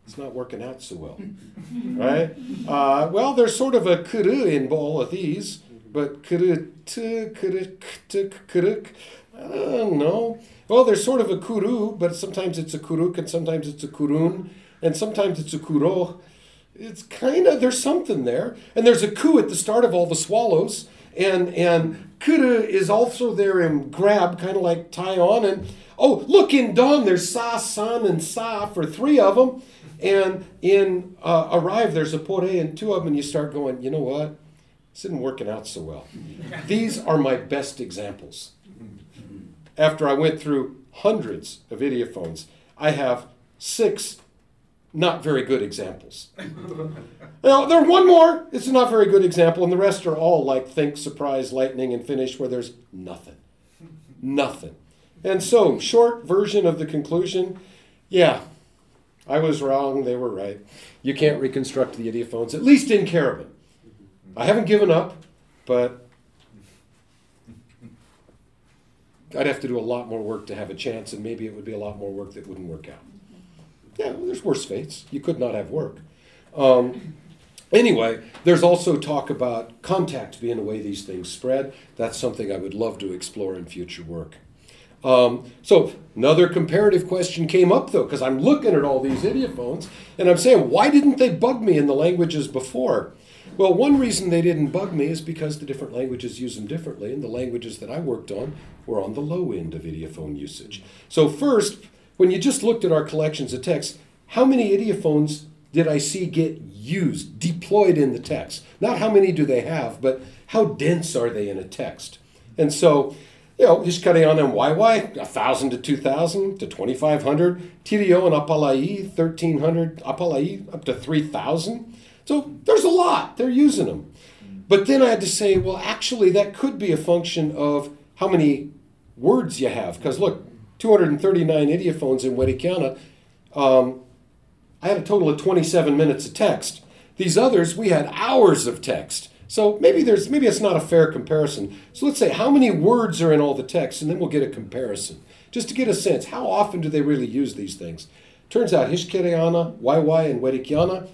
it's not working out so well, *laughs* right? Uh, well, there's sort of a kuru in all of these, but kuru, kuru, kuru, I don't know. Well, there's sort of a kuru, but sometimes it's a kuruk and sometimes it's a kurun and sometimes it's a kuro it's kind of there's something there and there's a coup at the start of all the swallows and and Kuda is also there in grab, kind of like tie on. And oh, look in Dong, there's Sa, San, and Sa for three of them. And in uh, Arrive, there's a Pore and two of them. And you start going, you know what? This isn't working out so well. These are my best examples. After I went through hundreds of ideophones, I have six not very good examples. now, there one more, it's a not very good example, and the rest are all like think, surprise, lightning, and finish, where there's nothing. Nothing. And so, short version of the conclusion yeah, I was wrong, they were right. You can't reconstruct the ideophones, at least in Cariban. I haven't given up, but I'd have to do a lot more work to have a chance, and maybe it would be a lot more work that wouldn't work out. Yeah, well, there's worse fates. You could not have work. Um, anyway, there's also talk about contact being the way these things spread. That's something I would love to explore in future work. Um, so another comparative question came up though, because I'm looking at all these ideophones and I'm saying, why didn't they bug me in the languages before? Well, one reason they didn't bug me is because the different languages use them differently, and the languages that I worked on were on the low end of ideophone usage. So first, when you just looked at our collections of texts, how many ideophones did I see get used, deployed in the text? Not how many do they have, but how dense are they in a text? And so, you know, just cutting on them Waiwai, 1,000 to 2,000 to 2,500. TDO and Apalai, 1,300. Apalai, up to 3,000. So there's a lot. They're using them. But then I had to say, well, actually, that could be a function of how many words you have. Because look, 239 ideophones in Werikyana. Um, I had a total of 27 minutes of text. These others, we had hours of text. So maybe there's maybe it's not a fair comparison. So let's say how many words are in all the text, and then we'll get a comparison, just to get a sense. How often do they really use these things? Turns out Hixkaryana, Waiwai, and Werikyana,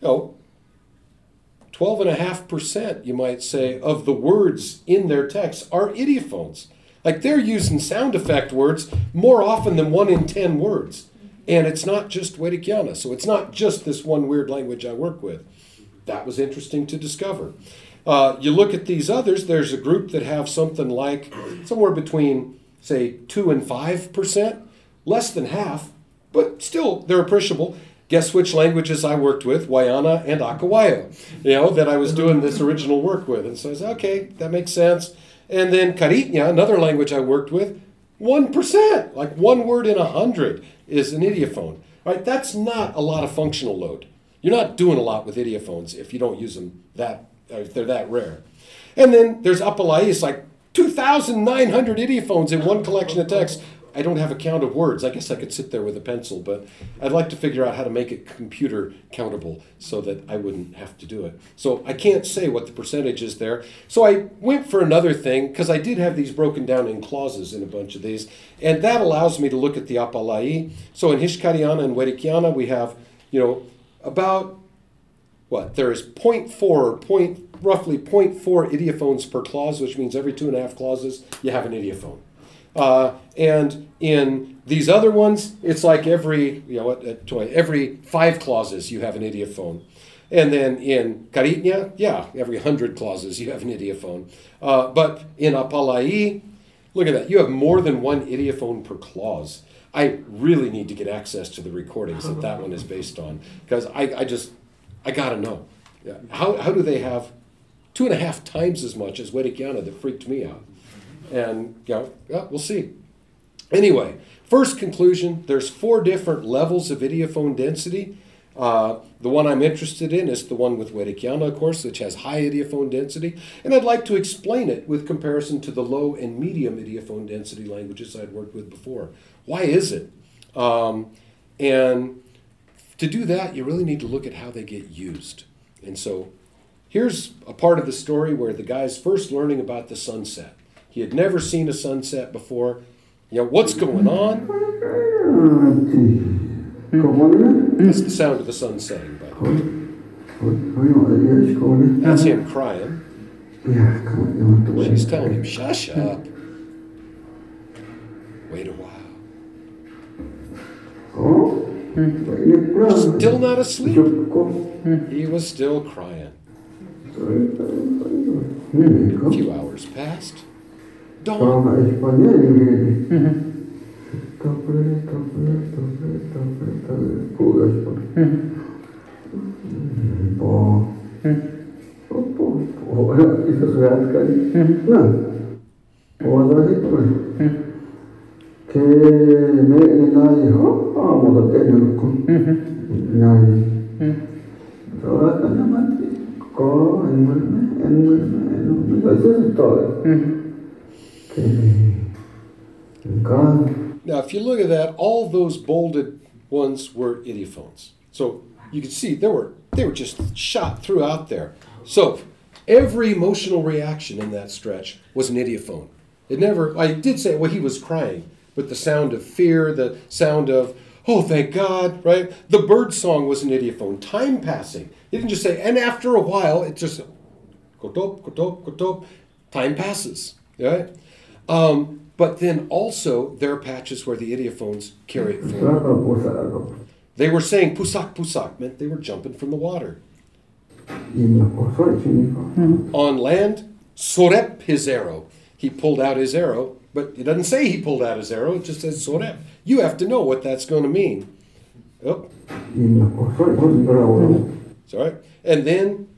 you know, 12.5%, you might say, of the words in their text are ideophones. Like they're using sound effect words more often than one in 10 words. And it's not just Werikyana, so it's not just this one weird language I work with. That was interesting to discover. Uh, you look at these others, there's a group that have something like somewhere between, say, 2 and 5%, less than half, but still they're appreciable. Guess which languages I worked with? Wayana and Akawayo, you know, that I was doing this original work with. And so I said, okay, that makes sense. And then Kari'ña, another language I worked with, 1%, like one word in a hundred is an ideophone. Right? That's not a lot of functional load. You're not doing a lot with ideophones if you don't use them that, if they're that rare. And then there's Apalai, it's like 2,900 ideophones in one collection of text. I don't have a count of words. I guess I could sit there with a pencil, but I'd like to figure out how to make it computer countable so that I wouldn't have to do it. So I can't say what the percentage is there. So I went for another thing because I did have these broken down in clauses in a bunch of these, and that allows me to look at the apalai. So in Hixkaryana and Werikyana, we have, you know, about what there is 0.4 or point roughly 0.4 ideophones per clause, which means every two and a half clauses you have an ideophone. Uh, and in these other ones, it's like every you know every five clauses you have an ideophone. And then in Kari'ña, yeah, every hundred clauses you have an ideophone. Uh, but in Apalai, look at that, you have more than one ideophone per clause. I really need to get access to the recordings that that one is based on because I, I just I gotta know. Yeah. How, how do they have two and a half times as much as Werikyana that freaked me out? And know, yeah, we'll see. Anyway, first conclusion there's four different levels of ideophone density. Uh, the one I'm interested in is the one with Werikyana, of course, which has high ideophone density. And I'd like to explain it with comparison to the low and medium ideophone density languages I'd worked with before. Why is it? Um, and to do that, you really need to look at how they get used. And so here's a part of the story where the guy's first learning about the sunset. He had never seen a sunset before. You know, what's going on? That's the sound of the sun setting, by the way. That's him crying. She's telling him, shush up. Wait a while. Still not asleep. He was still crying. A few hours passed. Dom español y inglés. Kafir, kafir, kafir, kafir, kafir. Pura español. Bom. Olha, isso é real, cara. Não. Olha aí, cara. Que me nai ho, ah, moda te no ko. Nai. तो करना मत को एनमल में एनमल में एनमल में ऐसे तो है Now, if you look at that, all those bolded ones were ideophones. So you can see there were they were just shot throughout there. So every emotional reaction in that stretch was an ideophone. It never. I did say, well, he was crying, but the sound of fear, the sound of oh, thank God, right? The bird song was an ideophone. Time passing. He didn't just say, and after a while, it just go top, go kotop, kotop, kotop. Time passes, right? Um, but then also there are patches where the ideophones carry it forward. They were saying pusak pusak meant they were jumping from the water. Posoi. On land, sorep his arrow. He pulled out his arrow, but it doesn't say he pulled out his arrow. It just says sorep. You have to know what that's going to mean. Oh, it's all right. And then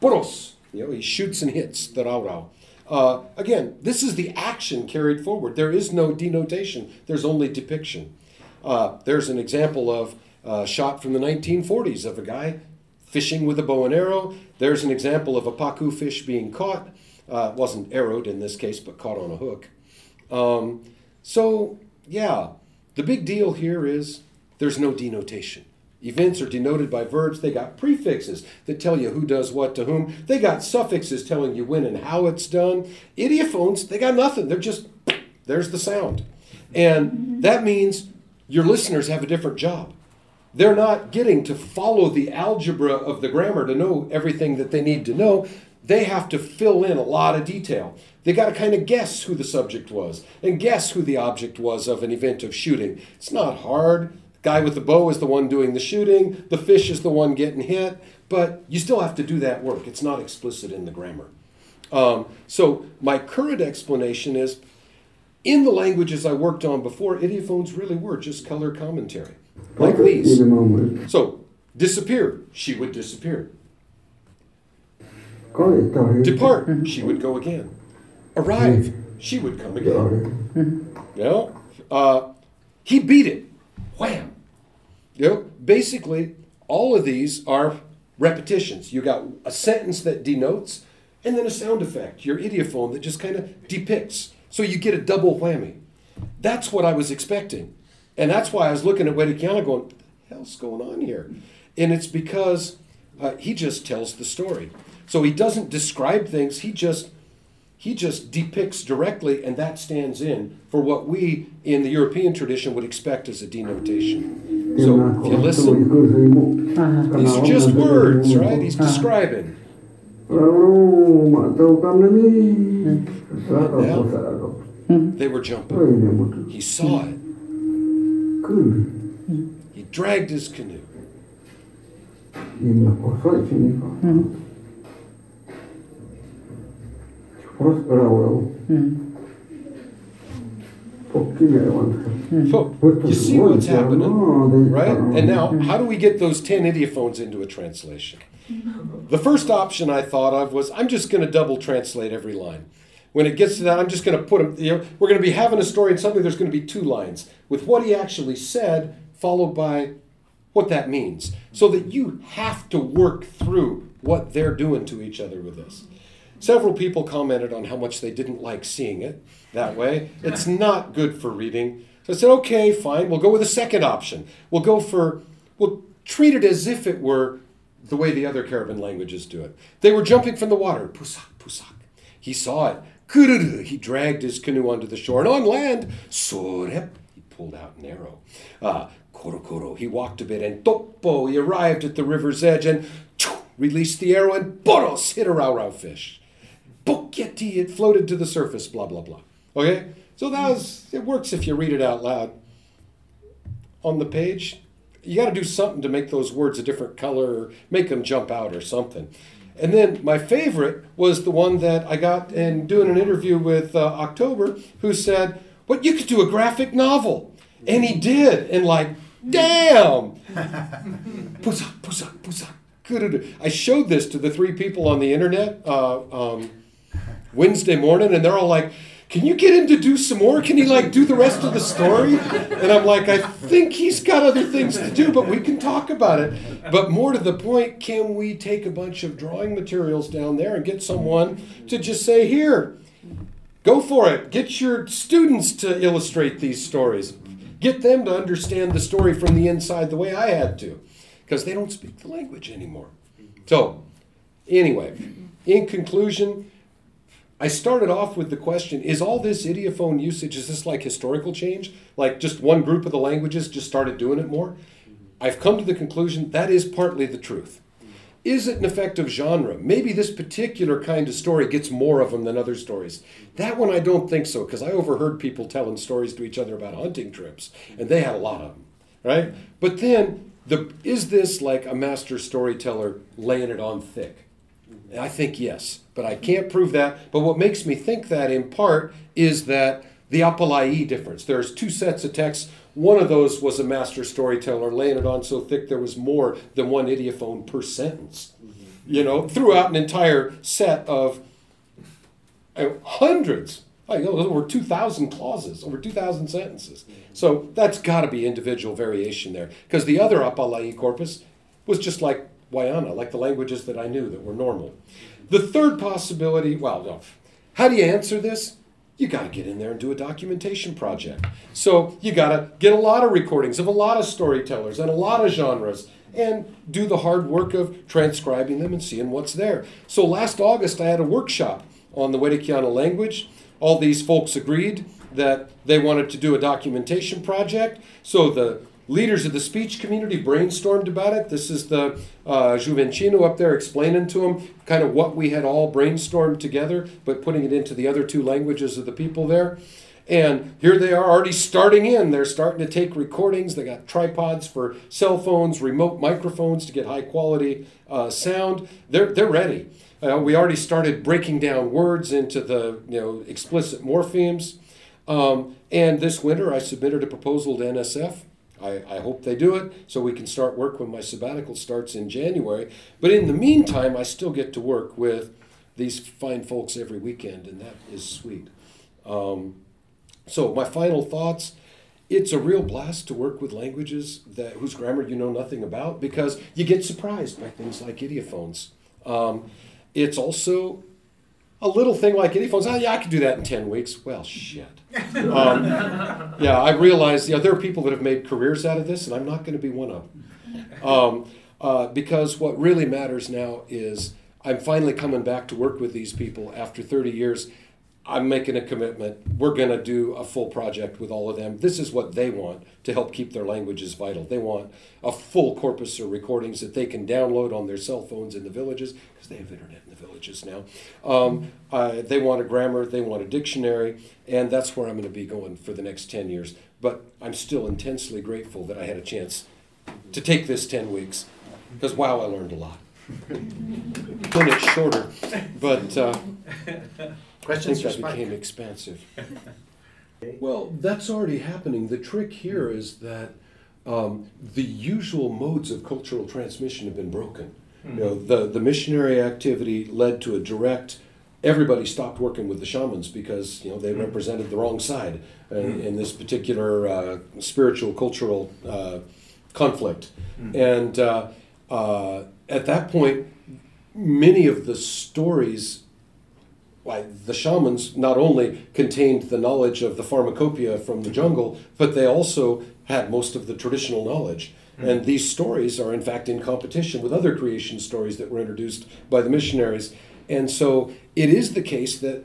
Poros. You know, he shoots and hits the rau rau. Uh, again, this is the action carried forward. There is no denotation. There's only depiction. Uh, there's an example of a shot from the 1940s of a guy fishing with a bow and arrow. There's an example of a paku fish being caught. Uh, wasn't arrowed in this case, but caught on a hook. Um, so, yeah, the big deal here is there's no denotation. Events are denoted by verbs. They got prefixes that tell you who does what to whom. They got suffixes telling you when and how it's done. Ideophones, they got nothing. They're just, there's the sound. And that means your listeners have a different job. They're not getting to follow the algebra of the grammar to know everything that they need to know. They have to fill in a lot of detail. They got to kind of guess who the subject was and guess who the object was of an event of shooting. It's not hard. Guy with the bow is the one doing the shooting, the fish is the one getting hit, but you still have to do that work. It's not explicit in the grammar. Um, so, my current explanation is in the languages I worked on before, ideophones really were just color commentary, like these. In a moment. So, disappear, she would disappear. Kai tahi. Depart, she would go again. Arrive, she would come again. You know? Uh, he beat it. Wham. Know, basically, all of these are repetitions. You got a sentence that denotes, and then a sound effect, your ideophone that just kind of depicts. So you get a double whammy. That's what I was expecting. And that's why I was looking at Werikyana going, what the hell's going on here? And it's because uh, he just tells the story. So he doesn't describe things, he just he just depicts directly, and that stands in for what we in the European tradition would expect as a denotation. So if you listen, these are just words, right? He's describing. Lalu mak tahu kamu ni. Saka Now? They were jumping. Mm-hmm. He saw it. Mm-hmm. He dragged his canoe. Mm-hmm. Inna posoi significa. Prospera So you see what's happening, right? And now, how do we get those 10 ideophones into a translation? The first option I thought of was I'm just going to double translate every line. When it gets to that, I'm just going to put them, you know, we're going to be having a story and suddenly there's going to be two lines with what he actually said, followed by what that means. So that you have to work through what they're doing to each other with this. Several people commented on how much they didn't like seeing it that way. It's not good for reading. So I said, okay, fine, we'll go with a second option. We'll go for, we'll treat it as if it were the way the other Cariban languages do it. They were jumping from the water, pusak, pusak. He saw it. Kururu, he dragged his canoe onto the shore. And on land, sorep, he pulled out an arrow. Uh, korokoro, he walked a bit. And topo, he arrived at the river's edge and choo, released the arrow. And boros, hit a rau rau fish. Bokyeti, it floated to the surface, blah, blah, blah. Okay? So that was, it works if you read it out loud. On the page, you got to do something to make those words a different color or make them jump out or something. And then my favorite was the one that I got in doing an interview with uh, October, who said, "What you could do a graphic novel," and he did, and like, damn, pusa pusa pusa. I showed this to the three people on the internet uh, um, Wednesday morning, and they're all like, can you get him to do some more? Can he like do the rest of the story? And I'm like, I think he's got other things to do, but we can talk about it. But more to the point, can we take a bunch of drawing materials down there and get someone to just say, here, go for it. Get your students to illustrate these stories. Get them to understand the story from the inside the way I had to, because they don't speak the language anymore. So, anyway, in conclusion, I started off with the question Is all this ideophone usage, is this like historical change? Like just one group of the languages just started doing it more? Mm-hmm. I've come to the conclusion that is partly the truth. Mm-hmm. Is it an effective genre? Maybe this particular kind of story gets more of them than other stories. Mm-hmm. That one I don't think so, because I overheard people telling stories to each other about hunting trips, and they had a lot of them, right? But then, the, is this like a master storyteller laying it on thick? I think yes, but I can't prove that. But what makes me think that in part is that the apalai difference. There's two sets of texts. One of those was a master storyteller laying it on so thick there was more than one ideophone per sentence. Mm-hmm. You know, throughout an entire set of uh, hundreds, like over 2,000 clauses, over 2,000 sentences. Mm-hmm. So that's got to be individual variation there. Because the other apalai corpus was just like Wayana, like the languages that I knew that were normal. The third possibility, well, no, how do you answer this? You got to get in there and do a documentation project. So you got to get a lot of recordings of a lot of storytellers and a lot of genres and do the hard work of transcribing them and seeing what's there. So last August, I had a workshop on the Werikyana language. All these folks agreed that they wanted to do a documentation project. So the leaders of the speech community brainstormed about it. This is the uh, Juvencino up there explaining to them kind of what we had all brainstormed together, but putting it into the other two languages of the people there. And here they are already starting in. They're starting to take recordings. They got tripods for cell phones, remote microphones to get high quality uh, sound. They're, they're ready. Uh, we already started breaking down words into the you know explicit morphemes. Um, and this winter, I submitted a proposal to NSF I, I hope they do it so we can start work when my sabbatical starts in January. But in the meantime, I still get to work with these fine folks every weekend, and that is sweet. Um, so, my final thoughts it's a real blast to work with languages that whose grammar you know nothing about because you get surprised by things like ideophones. Um, it's also a little thing like ideophone. Oh, yeah, I could do that in 10 weeks. Well, shit. Um, yeah, I realize yeah, there are people that have made careers out of this, and I'm not going to be one of them. Um, uh, because what really matters now is I'm finally coming back to work with these people after 30 years I'm making a commitment. We're going to do a full project with all of them. This is what they want to help keep their languages vital. They want a full corpus of recordings that they can download on their cell phones in the villages because they have internet in the villages now. Um, uh, they want a grammar, they want a dictionary, and that's where I'm going to be going for the next 10 years. But I'm still intensely grateful that I had a chance to take this 10 weeks because wow, I learned a lot. *laughs* Done it shorter, but. Uh, Questions I think that became expensive. *laughs* well, that's already happening. The trick here is that um, the usual modes of cultural transmission have been broken. Mm-hmm. You know, the, the missionary activity led to a direct everybody stopped working with the shamans because you know they hmm. represented the wrong side in, hmm. in this particular uh, spiritual cultural uh, conflict and uh, uh, at that point many of the stories why the shamans not only contained the knowledge of the pharmacopoeia from the jungle, but they also had most of the traditional knowledge. Mm-hmm. And these stories are, in fact, in competition with other creation stories that were introduced by the missionaries. And so it is the case that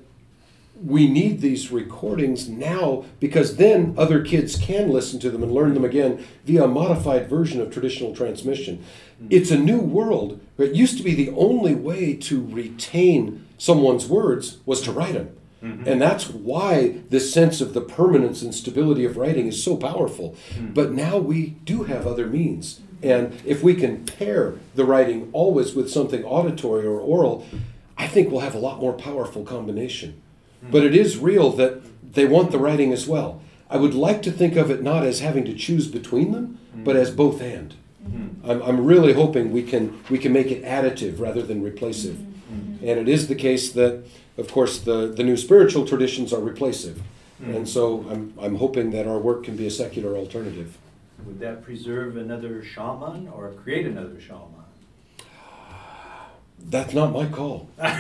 we need these recordings now because then other kids can listen to them and learn them again via a modified version of traditional transmission. Mm-hmm. It's a new world. It used to be the only way to retain someone's words was to write them. Mm-hmm. And that's why this sense of the permanence and stability of writing is so powerful. Mm. But now we do have other means. And if we can pair the writing always with something auditory or oral, I think we'll have a lot more powerful combination. Mm. But it is real that they want the writing as well. I would like to think of it not as having to choose between them, mm. but as both and. I'm, I'm really hoping we can we can make it additive rather than replacive. And it is the case that, of course, the, the new spiritual traditions are replacive. And so I'm, I'm hoping that our work can be a secular alternative. Would that preserve another shaman or create another shaman? That's not my call. *laughs* uh,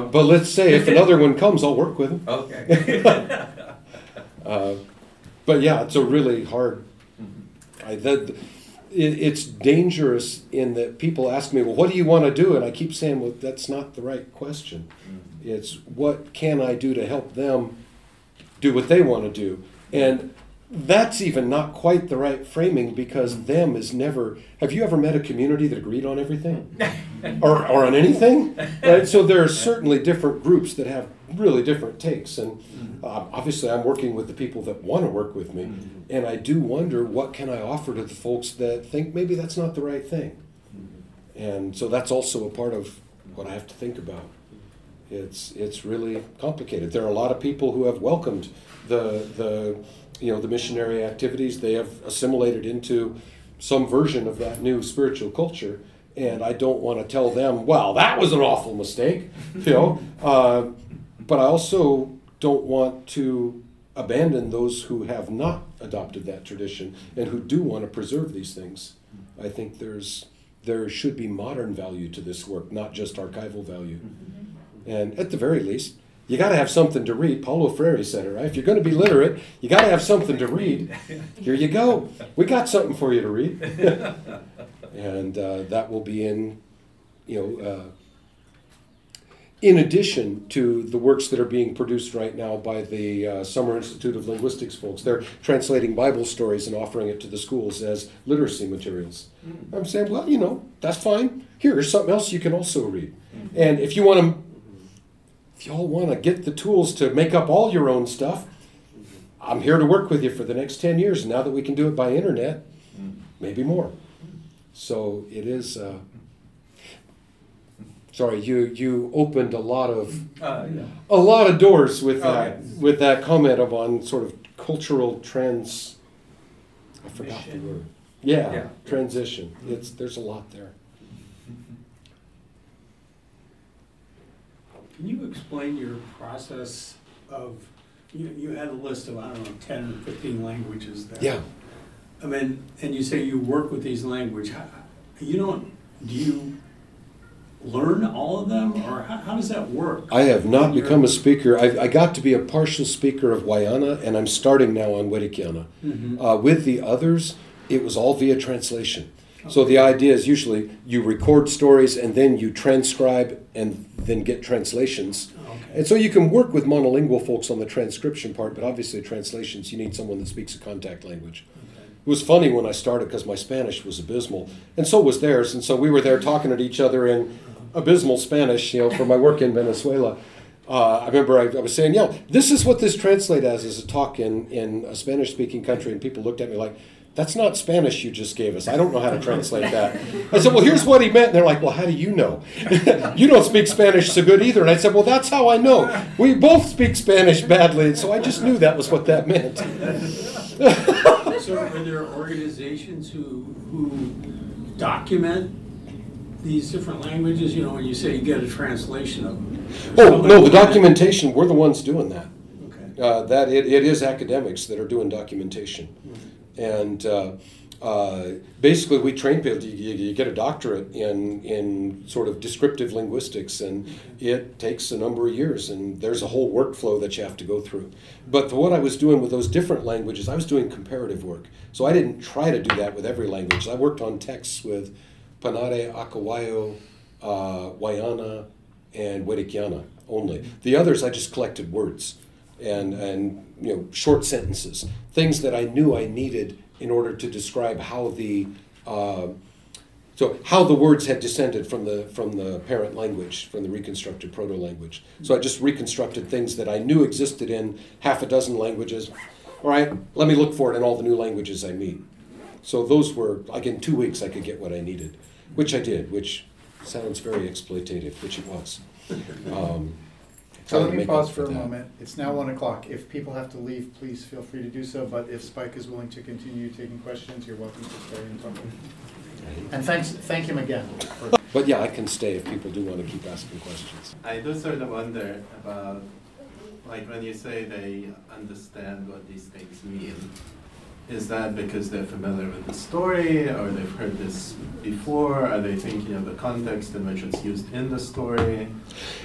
but let's say if another one comes, I'll work with him. Okay. *laughs* Uh, but yeah, it's a really hard. I, that, it, it's dangerous in that people ask me, "Well, what do you want to do?" And I keep saying, "Well, that's not the right question. Mm-hmm. It's what can I do to help them do what they want to do?" And that's even not quite the right framing because them is never. Have you ever met a community that agreed on everything, *laughs* or or on anything? *laughs* Right. So there are certainly different groups that have really different takes, and uh, obviously I'm working with the people that want to work with me, and I do wonder what can I offer to the folks that think maybe that's not the right thing, and so that's also a part of what I have to think about. It's it's really complicated. There are a lot of people who have welcomed the the you know the missionary activities. They have assimilated into some version of that new spiritual culture, and I don't want to tell them, "Well, that was an awful mistake," *laughs* you know. Uh, but I also don't want to abandon those who have not adopted that tradition and who do want to preserve these things. I think there's there should be modern value to this work, not just archival value. And at the very least, you got to have something to read. Paulo Freire said it, right? If you're going to be literate, you got to have something to read. *laughs* Here you go. We got something for you to read. *laughs* and uh, that will be in, you know, uh, in addition to the works that are being produced right now by the uh, Summer Institute of Linguistics folks. They're translating Bible stories and offering it to the schools as literacy materials. I'm saying, well, you know, that's fine. Here's something else you can also read. And if you want to if y'all want to get the tools to make up all your own stuff, I'm here to work with you for the next 10 years. And now that we can do it by internet, maybe more. So it is. Uh, sorry, you you opened a lot of Uh, yeah. a lot of doors with Oh, that yes. with that comment of on sort of cultural trends. I forgot the word. Yeah, Yeah. transition. It's there's a lot there. *laughs* Can you explain your process of, you, you had a list of, I don't know, ten or fifteen languages there. Yeah. I mean, and you say you work with these language, you don't, do you learn all of them, or how, how does that work? I have not you're- become a speaker. I, I got to be a partial speaker of Wayana, and I'm starting now on Werikyana. Mhm. Uh, with the others, it was all via translation. So the idea is usually you record stories and then you transcribe and then get translations. Okay. And so you can work with monolingual folks on the transcription part, but obviously translations you need someone that speaks a contact language. It was funny when I started because my Spanish was abysmal, and so was theirs. And so we were there talking at each other in abysmal Spanish, you know, for my work in Venezuela. Uh, I remember I, I was saying, know, this is what this translate as as a talk in, in a Spanish speaking country, and people looked at me like, that's not Spanish you just gave us. I don't know how to translate that. I said, well, here's what he meant. And they're like, well, how do you know? *laughs* you don't speak Spanish so good either. And I said, well, that's how I know. We both speak Spanish badly. And so I just knew that was what that meant. So are there organizations who, who document these different languages, you know, when you say you get a translation of them? Oh, no, the documentation, we're the ones doing that. Okay. Uh, that it, it is academics that are doing documentation. And uh, uh, basically, we train people. You, you, you get a doctorate in in sort of descriptive linguistics, and it takes a number of years. And there's a whole workflow that you have to go through. But for what I was doing with those different languages, I was doing comparative work. So I didn't try to do that with every language. I worked on texts with Panare, Akawayo, uh, Wayana, and Werikyana only. The others, I just collected words and and you know short sentences, things that I knew I needed in order to describe how the. Uh, So how the words had descended from the from the parent language, from the reconstructed proto language. So I just reconstructed things that I knew existed in half a dozen languages. All right, let me look for it in all the new languages I meet. So those were like in two weeks I could get what I needed, which I did, which sounds very exploitative, which it was. *laughs* Um, So let me make pause up for a that. moment. It's now one o'clock. If people have to leave, please feel free to do so, but if Spike is willing to continue taking questions, you're welcome to stay and talk. And thanks, thank him again. for- But yeah, I can stay if people do want to keep asking questions. I do sort of wonder about, like, when you say they understand what these things mean, is that because they're familiar with the story, or they've heard this before? Are they thinking of the context in which it's used in the story?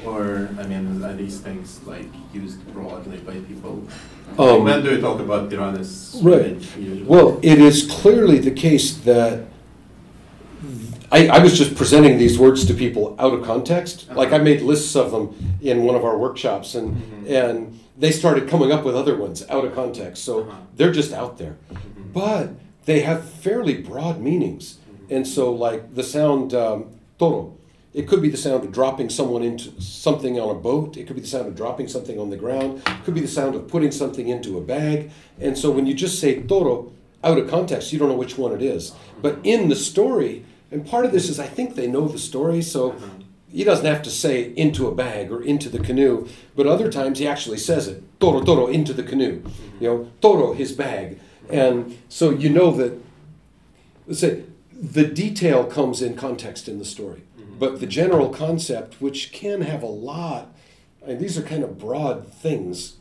Or, I mean, are these things like used broadly by people? Um, when do we talk about Tyrannus? Right. usually? Well, it is clearly the case that I, I was just presenting these words to people out of context. Like I made lists of them in one of our workshops, and Mhm. and they started coming up with other ones out of context. So Uh-huh. they're just out there, Mhm. but they have fairly broad meanings. And so, like the sound um, toro, it could be the sound of dropping someone into something on a boat. It could be the sound of dropping something on the ground. It could be the sound of putting something into a bag. And so, when you just say toro out of context, you don't know which one it is. But in the story, and part of this is I think they know the story, so he doesn't have to say into a bag or into the canoe, but other times he actually says it toro toro into the canoe, you know toro his bag, and so you know that. Let's say the detail comes in context in the story, but the general concept, which can have a lot, and these are kind of broad things.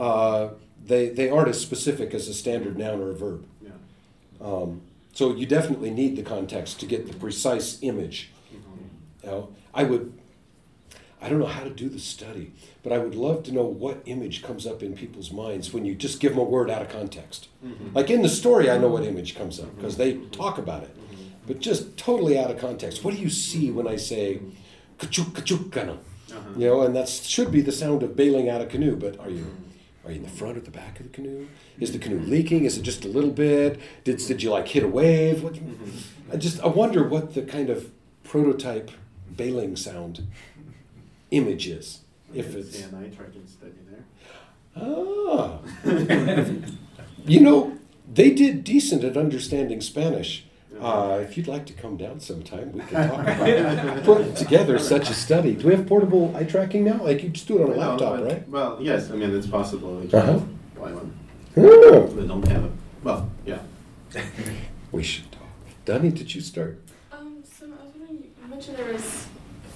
Uh, they they aren't as specific as a standard noun or a verb. Yeah. Um, so you definitely need the context to get the precise image. You know, I would, I don't know how to do the study, but I would love to know what image comes up in people's minds when you just give them a word out of context. Mm-hmm. Like in the story, I know what image comes up because they talk about it, mm-hmm. but just totally out of context. What do you see when I say, kachuk kachuk kana? Uh-huh. You know, and that should be the sound of bailing out a canoe, but are you? Mm-hmm. Are you in the front or the back of the canoe? Is the canoe leaking? Is it just a little bit? Did, did you like hit a wave? What, I just I wonder what the kind of prototype bailing sound images. If It's it's an eye tracking study there. ah, *laughs* you know, they did decent at understanding Spanish. Uh, if you'd like to come down sometime, we can talk about *laughs* putting together such a study. Do we have portable eye tracking now? Like you just do it on a Well, laptop, right? Well, yes, I mean, it's possible. We can Uh-huh. buy one. We don't have it. well, yeah. *laughs* we should talk. Danny, did you start? Um, so I was wondering, you mentioned there was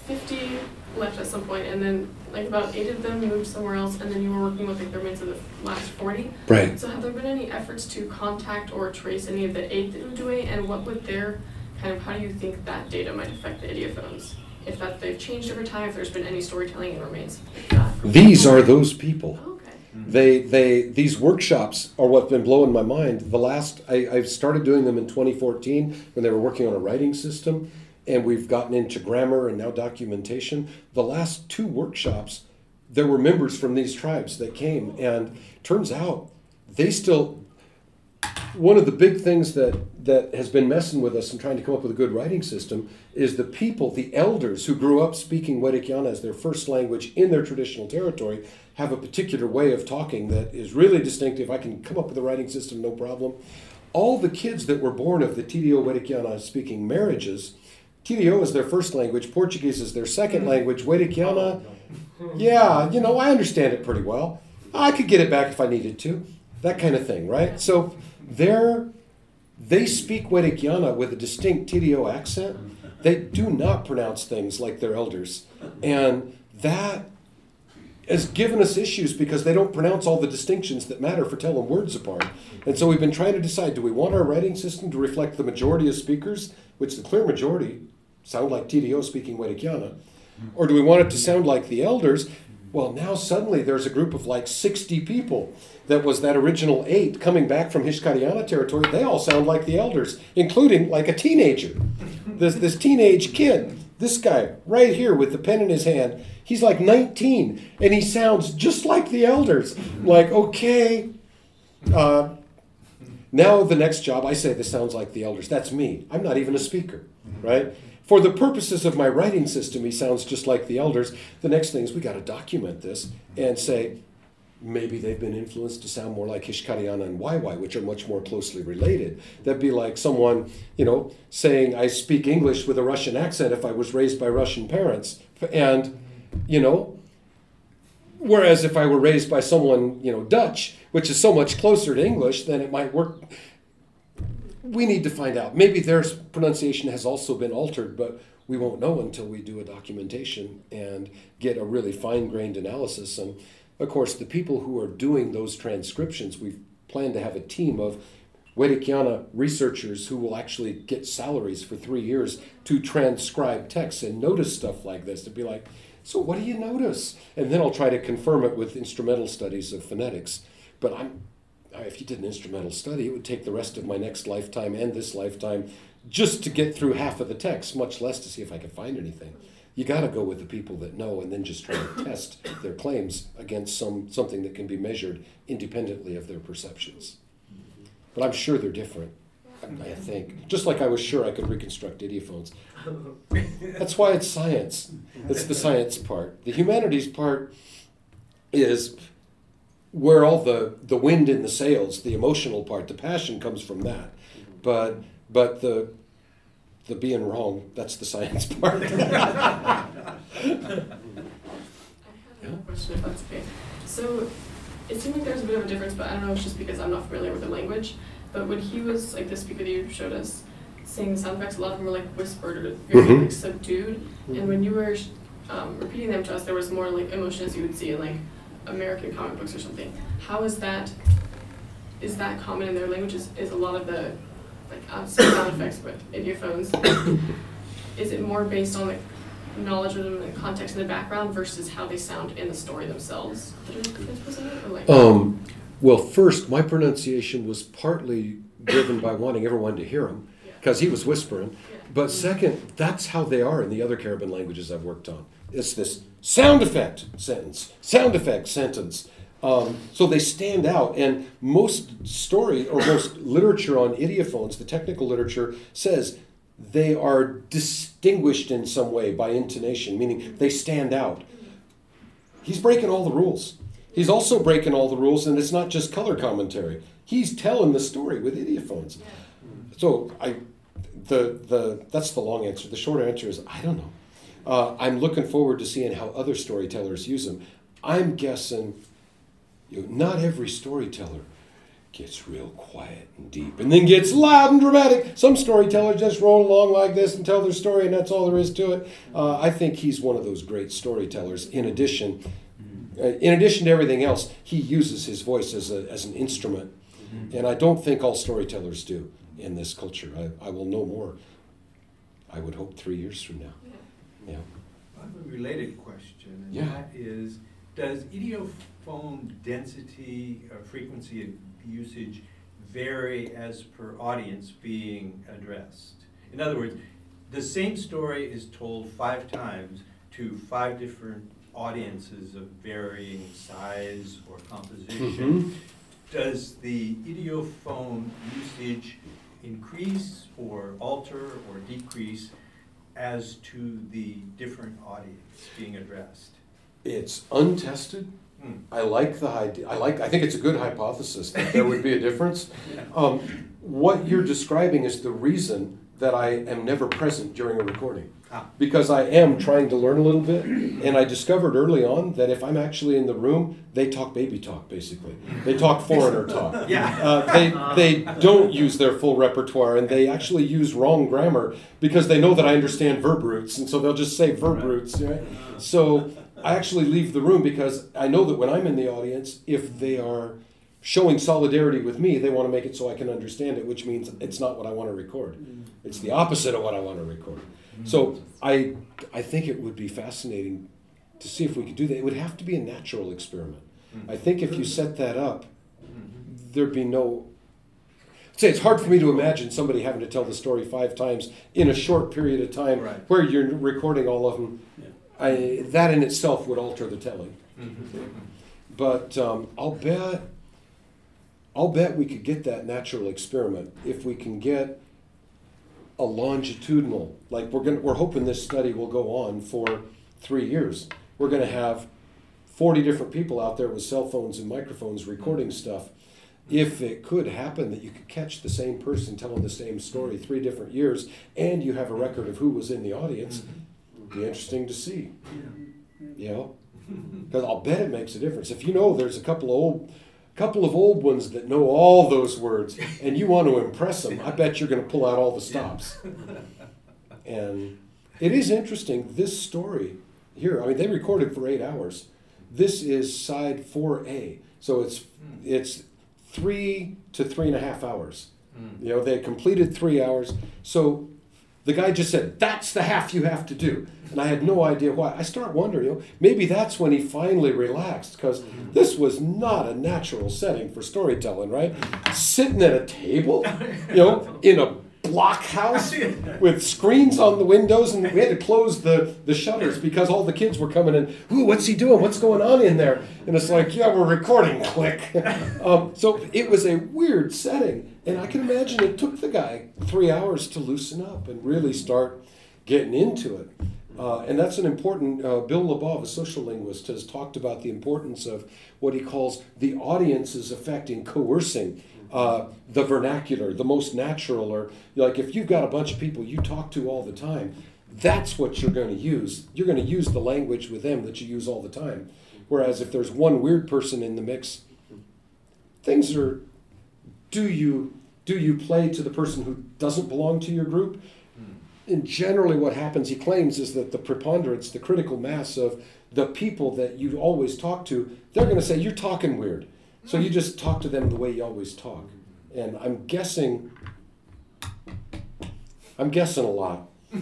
fifty left at some point, and then like about eight of them moved somewhere else, and then you were working with like the remains of the last forty. Right. So have there been any efforts to contact or trace any of the eight that moved away, and what would their, kind of, how do you think that data might affect the ideophones? If that they've changed over time, if there's been any storytelling in remains like that? These are those people. Oh, Okay. Hmm. They, they, these workshops are what's been blowing my mind. The last, I, I started doing them in 2014 when they were working on a writing system, and we've gotten into grammar and now documentation. The last two workshops, there were members from these tribes that came, and turns out they still. One of the big things that, that has been messing with us and trying to come up with a good writing system is the people, the elders who grew up speaking Werikyana as their first language in their traditional territory, have a particular way of talking that is really distinctive. I can come up with a writing system, no problem. All the kids that were born of the Tiriyó Werikyana speaking marriages, Tiriyó is their first language, Portuguese is their second hmm. language, Werikyana, oh, yeah, you know, I understand it pretty well. I could get it back if I needed to. That kind of thing, right? So they're they speak Werikyana with a distinct Tiriyó accent. They do not pronounce things like their elders. And that has given us issues because they don't pronounce all the distinctions that matter for telling words apart. And so we've been trying to decide do we want our writing system to reflect the majority of speakers, which the clear majority sound like Tiriyó speaking Werikyana, or do we want it to sound like the elders? Well, now suddenly there's a group of like 60 people that was that original eight coming back from Hixkaryana territory. They all sound like the elders, including like a teenager. This, this teenage kid, this guy right here with the pen in his hand, he's like 19 and he sounds just like the elders. Like, okay. Uh, Now the next job, I say this sounds like the elders. That's me. I'm not even a speaker, right? For the purposes of my writing system, he sounds just like the elders. The next thing is we got to document this and say maybe they've been influenced to sound more like Hixkaryana and Waiwai, which are much more closely related. That'd be like someone, you know, saying I speak English with a Russian accent if I was raised by Russian parents, and you know. Whereas if I were raised by someone, you know, Dutch, which is so much closer to English, then it might work. We need to find out. Maybe their pronunciation has also been altered, but we won't know until we do a documentation and get a really fine grained analysis. And of course, the people who are doing those transcriptions, we've planned to have a team of Werikyana researchers who will actually get salaries for three years to transcribe texts and notice stuff like this to be like, so what do you notice? And then I'll try to confirm it with instrumental studies of phonetics. But I'm, if you did an instrumental study, it would take the rest of my next lifetime and this lifetime just to get through half of the text, much less to see if I could find anything. You got to go with the people that know, and then just try to *coughs* test their claims against some something that can be measured independently of their perceptions. But I'm sure they're different. I think. Just like I was sure I could reconstruct ideophones. That's why it's science. It's the science part. The humanities part is where all the, the wind in the sails, the emotional part, the passion comes from that. But but the the being wrong, that's the science *laughs* part. *laughs* I have a question if that's okay. So it seemed like there's a bit of a difference, but I don't know if it's just because I'm not familiar with the language. But when he was like the speaker that you showed us saying the sound effects, a lot of them were like whispered or very Mhm. like subdued. And when you were um, repeating them to us, there was more like emotions you would see in like American comic books or something. How is that? Is that common in their languages? Is a lot of the like sound effects with ideophones? is it more based on the knowledge of them and the context in the background versus how they sound in the story themselves that are transpresented? Or like, Um, well, first, my pronunciation was partly driven by wanting everyone to hear him, because he was whispering. But second, that's how they are in the other Cariban languages I've worked on. It's this sound effect sentence, sound effect sentence. Um, so they stand out, and most story or most literature on ideophones, the technical literature says they are distinguished in some way by intonation, meaning they stand out. He's breaking all the rules. He's also breaking all the rules, and it's not just color commentary. He's telling the story with ideophones. So I, the the that's the long answer. The short answer is I don't know. Uh, I'm looking forward to seeing how other storytellers use them. I'm guessing, you know, not every storyteller gets real quiet and deep, and then gets loud and dramatic. Some storytellers just roll along like this and tell their story, and that's all there is to it. Uh, I think he's one of those great storytellers. In addition, uh, in addition to everything else, he uses his voice as a as an instrument, and I don't think all storytellers do in this culture. I, I will know more. I would hope three years from now. Yeah. I have a related question, and Yeah. that is, does ideophone density or frequency of usage vary as per audience being addressed? In other words, the same story is told five times to five different audiences of varying size or composition. Mm-hmm. Does the ideophone usage increase or alter or decrease as to the different audience being addressed? It's untested. Hmm. I like the idea. I like. I think it's a good hypothesis that there would be a difference. *laughs* Um, what you're describing is the reason that I am never present during a recording. Ah. Because I am trying to learn a little bit, and I discovered early on that if I'm actually in the room, they talk baby talk basically. They talk foreigner *laughs* talk. Yeah. Uh, they they don't use their full repertoire, and they actually use wrong grammar because they know that I understand verb roots, and so they'll just say verb roots. Right? So I actually leave the room because I know that when I'm in the audience, if they are showing solidarity with me, they want to make it so I can understand it, which means it's not what I want to record. It's the opposite of what I want to record. So I I think it would be fascinating to see if we could do that. It would have to be a natural experiment. I think if you set that up, there'd be no. Say it's hard for me to imagine somebody having to tell the story five times in a short period of time, Right. where you're recording all of them. Yeah. I, that in itself would alter the telling. Mhm. But um, I'll bet I'll bet we could get that natural experiment if we can get a longitudinal, like we're gonna, we're hoping this study will go on for three years. We're gonna have forty different people out there with cell phones and microphones recording stuff. If it could happen that you could catch the same person telling the same story three different years, and you have a record of who was in the audience, it'd be interesting to see. You know, because I'll bet it makes a difference. If you know there's a couple of old, couple of old ones that know all those words, and you want to impress them, I bet you're going to pull out all the stops. And it is interesting. This story here, I mean, they recorded for eight hours. This is side four A, so it's hmm. it's three to three and a half hours. Hmm. You know, they completed three hours. So the guy just said, That's the half you have to do. And I had no idea why. I start wondering, you know, maybe that's when he finally relaxed, because this was not a natural setting for storytelling, right? Sitting at a table, you know, in a blockhouse with screens on the windows, and we had to close the, the shutters because all the kids were coming in. Ooh, what's he doing? What's going on in there? And it's like, yeah, we're recording. Click. *laughs* Um, so it was a weird setting, and I can imagine it took the guy three hours to loosen up and really start getting into it. Uh, and that's an important. Uh, Bill Labov, a sociolinguist, has talked about the importance of what he calls the audience's effect in coercing uh, the vernacular, the most natural, or like if you've got a bunch of people you talk to all the time, that's what you're going to use. You're going to use the language with them that you use all the time. Whereas if there's one weird person in the mix, things are do you do you play to the person who doesn't belong to your group? And generally, what happens, he claims, is that the preponderance, the critical mass of the people that you always talk to, they're going to say, You're talking weird. So you just talk to them the way you always talk. And I'm guessing, I'm guessing a lot. *laughs*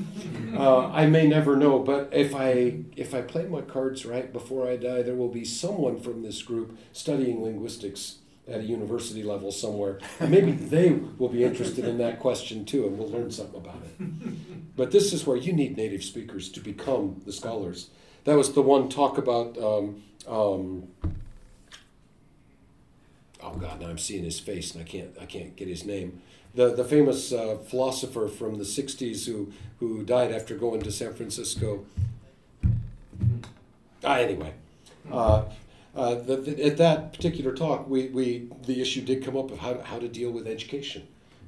Uh, I may never know, but if I if I play my cards right before I die, there will be someone from this group studying linguistics at a university level somewhere. And maybe they will be interested in that question too, and we'll learn something about it. But this is where you need native speakers to become the scholars. That was the one talk about. Um, um, oh God, now I'm seeing his face and I can't I can't get his name. The the famous uh, philosopher from the '60s who who died after going to San Francisco. Ah, anyway. Uh, uh, the, the, at that particular talk, we, we the issue did come up of how, how to deal with education.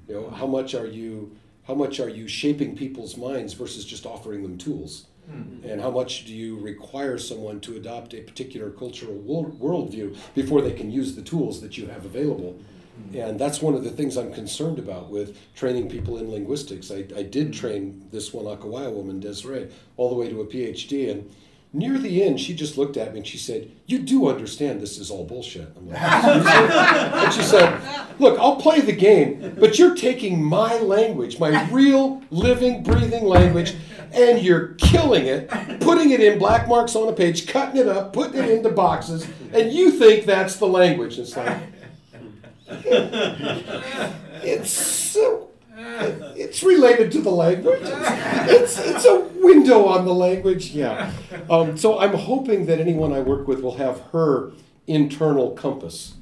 You know, how much are you how much are you shaping people's minds versus just offering them tools, mm-hmm. and how much do you require someone to adopt a particular cultural world, worldview before they can use the tools that you have available. Mm-hmm. And that's one of the things I'm concerned about with training people in linguistics. I, I did mm-hmm. train this one Akawayo woman, Desiree, all the way to a PhD, and Near the end, she just looked at me and she said, You do understand this is all bullshit. I'm like, *laughs* and she said, Look, I'll play the game, but you're taking my language, my real, living, breathing language, and you're killing it, putting it in black marks on a page, cutting it up, putting it into boxes, and you think that's the language. It's like, *laughs* it's so *laughs* it's related to the language. It's, it's, it's, a window on the language. Yeah. Um, so I'm hoping that anyone I work with will have her internal compass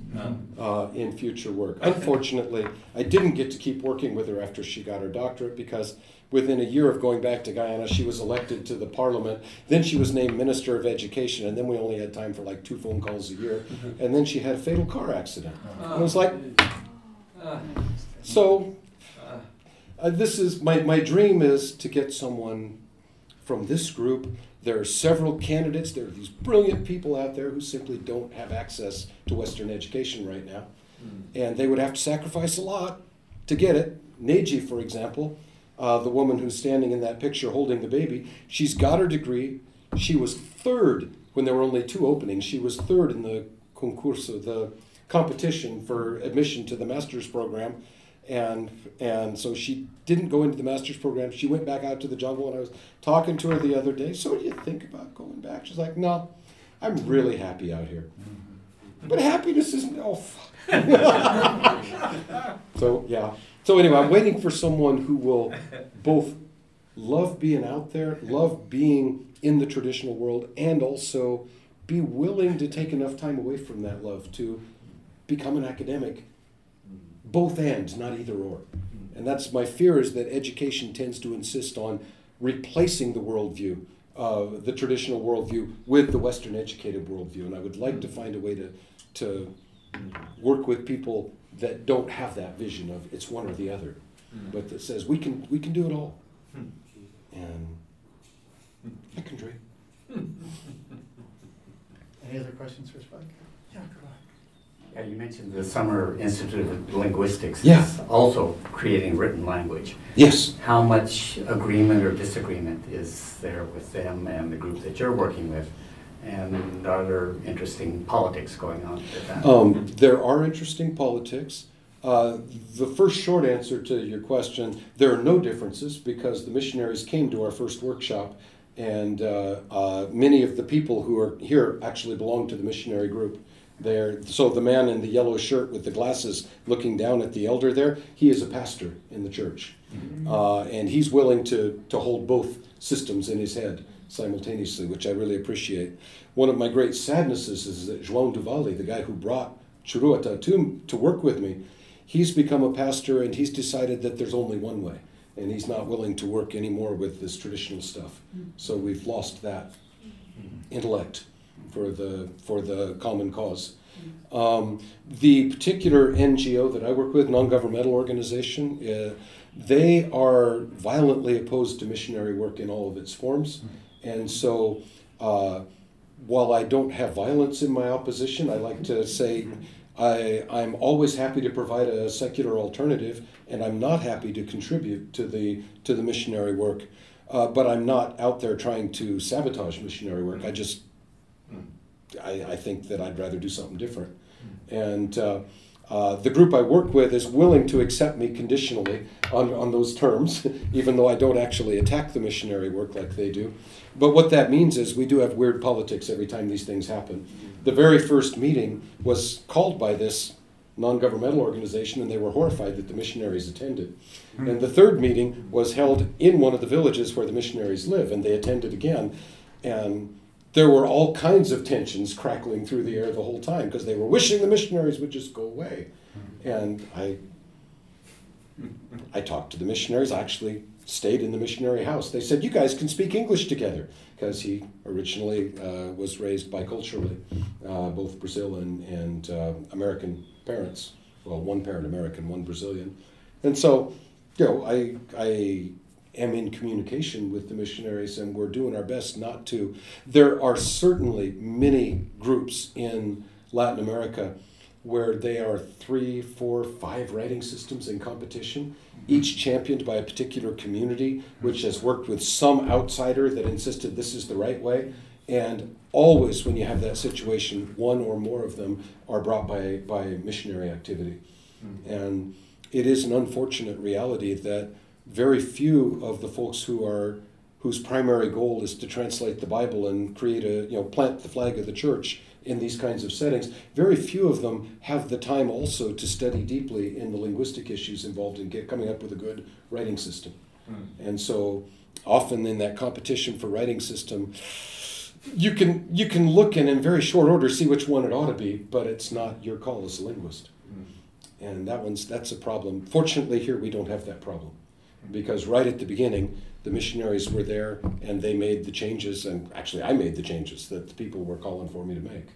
uh, in future work. Unfortunately, I didn't get to keep working with her after she got her doctorate because within a year of going back to Guyana, she was elected to the parliament. Then she was named Minister of Education, and then we only had time for like two phone calls a year. And then she had a fatal car accident. And it was like, so uh, this is my, my dream is to get someone from this group. There are several candidates. There are these brilliant people out there who simply don't have access to Western education right now. Mm. And they would have to sacrifice a lot to get it. Neji, for example, uh, the woman who's standing in that picture holding the baby, she's got her degree. She was third when there were only two openings. She was third in the concurso, the competition for admission to the master's program and and so she didn't go into the master's program. She went back out to the jungle, and I was talking to her the other day. So, what do you think about going back? She's like, No, I'm really happy out here. But happiness isn't. Oh, *laughs* so yeah. So anyway, I'm waiting for someone who will both love being out there, love being in the traditional world, and also be willing to take enough time away from that love to become an academic both and, not either or. And that's my fear is that education tends to insist on replacing the worldview, uh, the traditional worldview, with the Western educated worldview. And I would like to find a way to, to work with people that don't have that vision of it's one or the other, hmm. but that says we can, we can do it all. Hmm. And I can dream. Hmm. *laughs* Any other questions for Spike? Yeah, go ahead. Yeah, you mentioned the Summer Institute of Linguistics. Yeah. is Also creating written language. Yes. How much agreement or disagreement is there with them and the group that you're working with? And are there interesting politics going on with that? Um, there are interesting politics. Uh, the first short answer to your question, there are no differences because the missionaries came to our first workshop, and uh, uh, many of the people who are here actually belong to the missionary group. There, so the man in the yellow shirt with the glasses, looking down at the elder there, he is a pastor in the church, mm-hmm. uh, and he's willing to to hold both systems in his head simultaneously, which I really appreciate. One of my great sadnesses is that João Duvalli, the guy who brought Churuata to, to work with me, he's become a pastor and he's decided that there's only one way, and he's not willing to work anymore with this traditional stuff. Mm. So we've lost that mm-hmm. intellect for the for the common cause. Um, the particular NGO that I work with, non-governmental organization, uh, they are violently opposed to missionary work in all of its forms, and so. Uh, while I don't have violence in my opposition, I like to say I, I'm always happy to provide a secular alternative, and I'm not happy to contribute to the to the missionary work. Uh, but I'm not out there trying to sabotage missionary work. I just I, I think that I'd rather do something different. And uh, uh, the group I work with is willing to accept me conditionally on, on those terms, *laughs* even though I don't actually attack the missionary work like they do. But what that means is we do have weird politics every time these things happen. The very first meeting was called by this non governmental organization, and they were horrified that the missionaries attended. And the third meeting was held in one of the villages where the missionaries live, and they attended again. And there were all kinds of tensions crackling through the air the whole time because they were wishing the missionaries would just go away. And I, I talked to the missionaries. I actually stayed in the missionary house. They said, "You guys can speak English together," because he originally uh, was raised biculturally, uh, both Brazil and and uh, American parents. Well, one parent American, one Brazilian, and so, you know, I I am in communication with the missionaries, and we're doing our best not to. There are certainly many groups in Latin America where they are three, four, five writing systems in competition, mm-hmm. each championed by a particular community, which has worked with some outsider that insisted this is the right way. And always, when you have that situation, one or more of them are brought by, by missionary activity. Mm-hmm. And it is an unfortunate reality that very few of the folks who are whose primary goal is to translate the Bible and create a you know plant the flag of the church in these kinds of settings, very few of them have the time also to study deeply in the linguistic issues involved in get, coming up with a good writing system. Hmm. And so often in that competition for writing system, you can you can look and in very short order see which one it ought to be, but it's not your call as a linguist. Hmm. And that one's that's a problem. Fortunately, here we don't have that problem, because right at the beginning, the missionaries were there and they made the changes, and actually I made the changes that the people were calling for me to make.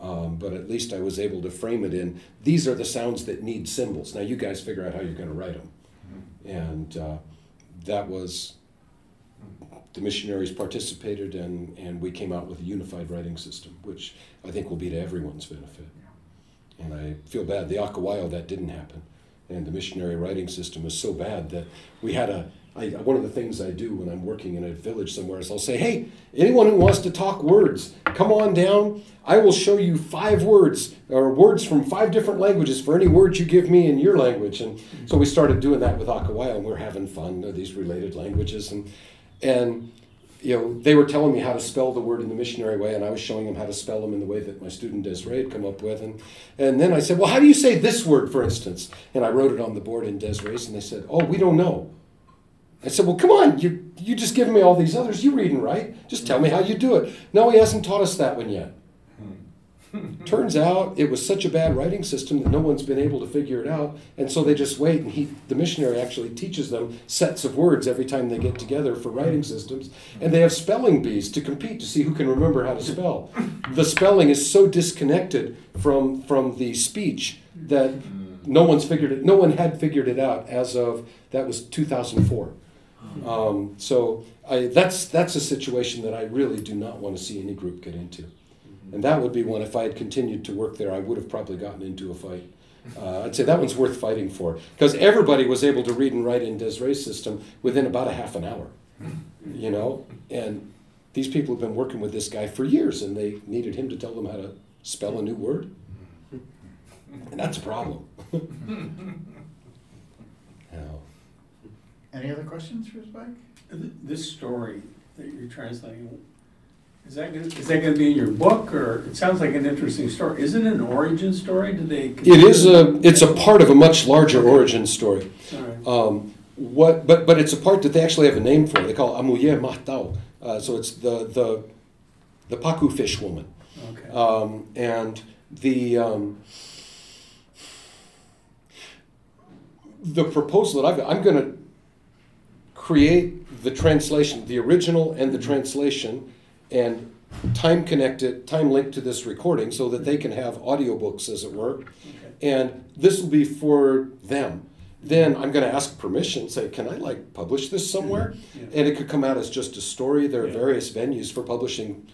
Um, but at least I was able to frame it in these are the sounds that need symbols. Now you guys figure out how you're going to write them, and uh, that was the missionaries participated and, and we came out with a unified writing system, which I think will be to everyone's benefit. And I feel bad. The Akawayo, that didn't happen. And the missionary writing system was so bad that we had a, I, one of the things I do when I'm working in a village somewhere is I'll say, hey, anyone who wants to talk words, come on down. I will show you five words or words from five different languages for any words you give me in your language. And so we started doing that with Akawayo and we're having fun, uh, these related languages. And, and you know, they were telling me how to spell the word in the missionary way, and I was showing them how to spell them in the way that my student Desiree had come up with. And, and then I said, Well, how do you say this word, for instance? And I wrote it on the board in Desiree's, and they said, Oh, we don't know. I said, Well, come on, you, you just given me all these others. You read and write. Just tell me how you do it. No, he hasn't taught us that one yet. Turns out it was such a bad writing system that no one's been able to figure it out, and so they just wait. And he, the missionary, actually teaches them sets of words every time they get together for writing systems, and they have spelling bees to compete to see who can remember how to spell. The spelling is so disconnected from from the speech that no one's figured it. No one had figured it out as of that was 2004. Um, so I, that's that's a situation that I really do not want to see any group get into. And that would be one, if I had continued to work there, I would have probably gotten into a fight. Uh, I'd say that one's worth fighting for. Because everybody was able to read and write in Desireen's system within about a half an hour. You know? And these people have been working with this guy for years, and they needed him to tell them how to spell a new word. And that's a problem. *laughs* Now, Any other questions for Spike? Th- This story that you're translating, is that gonna, is that gonna be in your book, or, it sounds like an interesting story. Is it an origin story? Did they? It is a, it's a part of a much larger origin story. All right. Um, what, but, but it's a part that they actually have a name for. They call it Amuye Mahtao. Uh, so it's the, the, the Paku fish woman. Okay. Um, and the, um, the proposal that I've got, I'm going to create the translation, the original and the translation, and time connected, time linked to this recording so that they can have audiobooks, as it were. And this will be for them. Then I'm going to ask permission, say, can I like publish this somewhere? Yeah. And it could come out as just a story. There are Yeah. various venues for publishing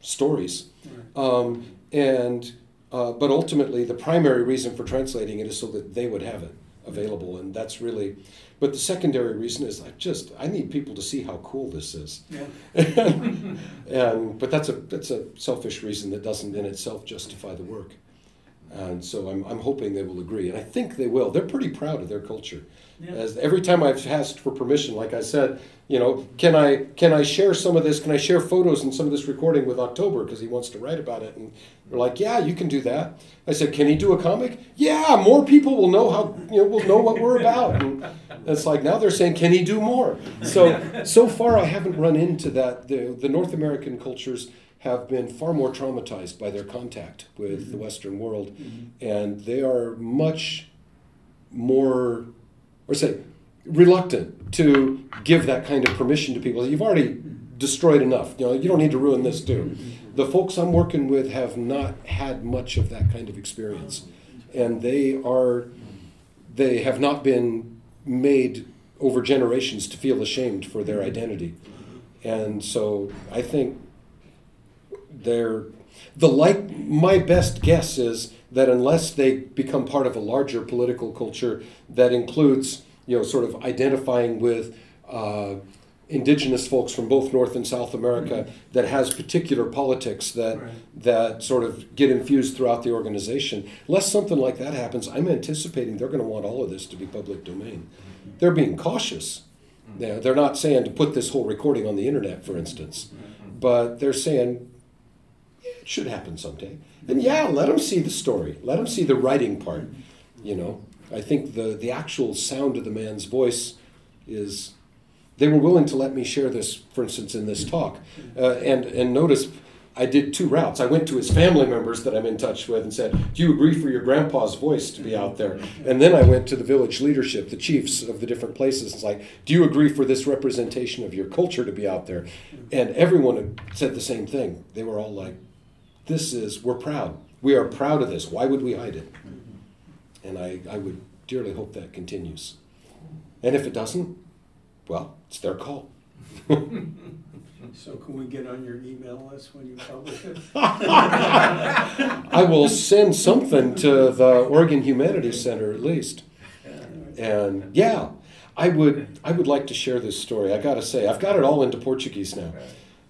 stories. Right. Um, and uh, but ultimately, the primary reason for translating it is so that they would have it available, and that's really. But the secondary reason is I just I need people to see how cool this is, Yeah. *laughs* and but that's a that's a selfish reason that doesn't in itself justify the work, and so I'm I'm hoping they will agree, and I think they will. They're pretty proud of their culture. Yeah. As every time I've asked for permission, like I said, you know, can I can I share some of this? Can I share photos and some of this recording with October because he wants to write about it? And they're like, yeah, you can do that. I said, can he do a comic? Yeah, more people will know how you know will know what we're about. And it's like now they're saying, can he do more? So *laughs* so far I haven't run into that. The the North American cultures have been far more traumatized by their contact with the mm-hmm. Western world, mm-hmm. and they are much more or say reluctant to give that kind of permission to people. You've already destroyed enough. You know, you don't need to ruin this too. The folks I'm working with have not had much of that kind of experience, and they are they have not been made over generations to feel ashamed for their identity, and so I think they're the like my best guess is that unless they become part of a larger political culture that includes you know sort of identifying with uh, indigenous folks from both North and South America that has particular politics that Right. that sort of get infused throughout the organization. Unless something like that happens, I'm anticipating they're going to want all of this to be public domain. They're being cautious. They're, they're not saying to put this whole recording on the internet, for instance, but they're saying it should happen someday. And yeah, let them see the story. Let them see the writing part. You know, I think the the actual sound of the man's voice is. They were willing to let me share this, for instance, in this talk. Uh, and and notice, I did two routes. I went to his family members that I'm in touch with and said, "Do you agree for your grandpa's voice to be out there?" And then I went to the village leadership, the chiefs of the different places. It's like, "Do you agree for this representation of your culture to be out there?" And everyone said the same thing. They were all like, this is we're proud. We are proud of this. Why would we hide it? Mm-hmm. And i, I would dearly hope that continues. And if it doesn't well it's their call. So can we get on your email list when you publish it? *laughs* i will send something to the oregon humanities center at least. And yeah i would i would like to share this story. I gotta say i've got it all into portuguese now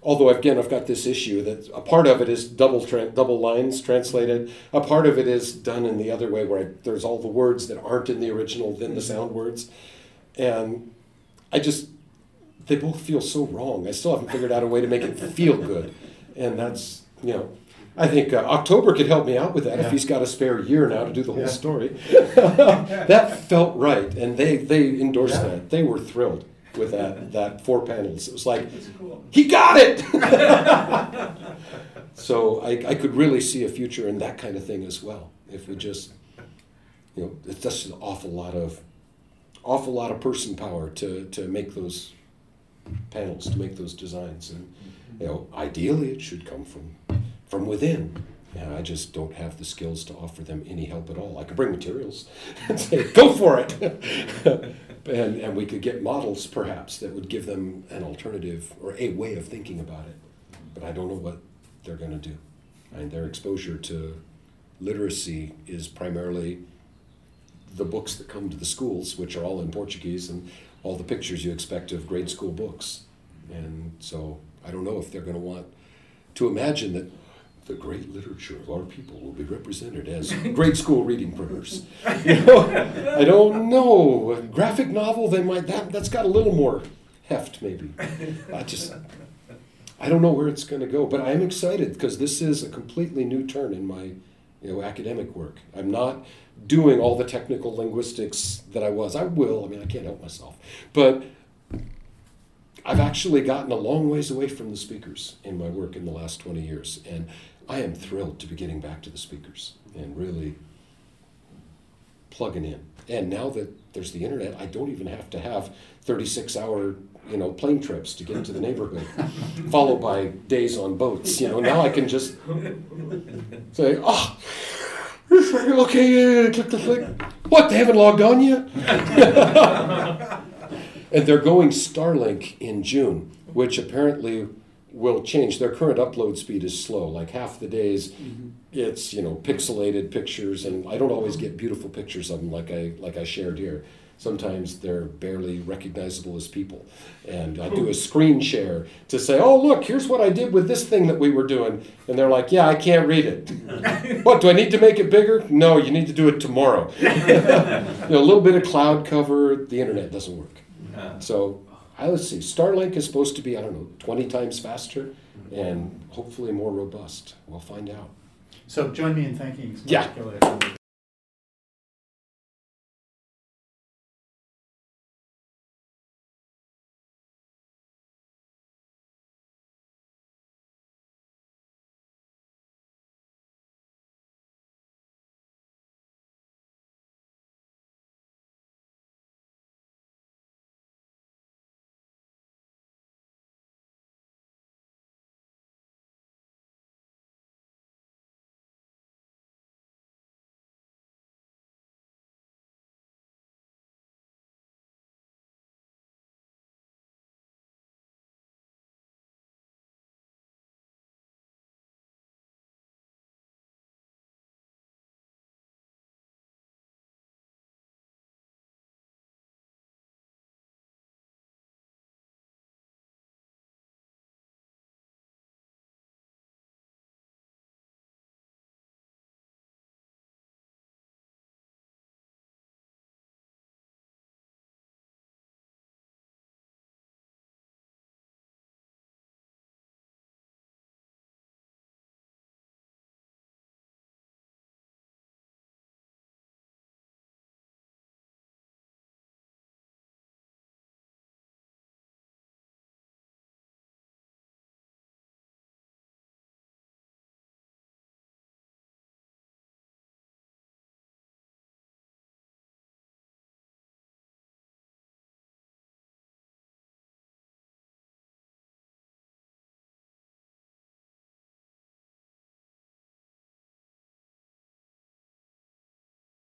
although again i've got this issue that a part of it is double tra- double lines translated. A part of it is done in the other way where I, there's all the words that aren't in the original then the sound words. And i just they both feel so wrong. I still haven't figured out a way to make it *laughs* feel good. And that's you know I think uh, October could help me out with that if he's got a spare year now to do the whole story. *laughs* *laughs* that felt right, and they they endorsed that. They were thrilled with that *laughs* that four panels. It was like cool. he got it. *laughs* So I, I could really see a future in that kind of thing as well. If we just, you know, it's just an awful lot of, awful lot of person power to, to make those panels, to make those designs. And, you know, ideally it should come from, from within. Yeah, I just don't have the skills to offer them any help at all. I could bring materials and say, go for it. *laughs* and, and we could get models perhaps that would give them an alternative or a way of thinking about it. But I don't know what they're going to do. And their exposure to literacy is primarily the books that come to the schools, which are all in Portuguese, and all the pictures you expect of grade school books. And so I don't know if they're going to want to imagine that the great literature of our people will be represented as grade school reading printers. You know, I don't know. A graphic novel, they might that that's got a little more heft, maybe. I just I don't know where it's going to go, but I'm excited because this is a completely new turn in my you know academic work. I'm not doing all the technical linguistics that I was. I will. I mean, I can't help myself, but I've actually gotten a long ways away from the speakers in my work in the last 20 years, and I am thrilled to be getting back to the speakers and really plugging in. And now that there's the internet, I don't even have to have 36 hour you know plane trips to get into the neighborhood, *laughs* followed by days on boats. You know now I can just say, oh, *sighs* okay, click the click. What? They haven't logged on yet. *laughs* and they're going Starlink in June, which apparently will change. Their current upload speed is slow. Like half the days, mm-hmm. it's you know pixelated pictures, and I don't always get beautiful pictures of them like I like I shared here. Sometimes they're barely recognizable as people, and I do a screen share to say, "Oh, look, here's what I did with this thing that we were doing," and they're like, "Yeah, I can't read it. *laughs* what do I need to make it bigger? No, you need to do it tomorrow. *laughs* *laughs* you know, a little bit of cloud cover. The internet doesn't work. Uh-huh. So I let's see. Starlink is supposed to be I don't know twenty times faster, and hopefully more robust. We'll find out. So join me in thanking Yeah. Skilled for the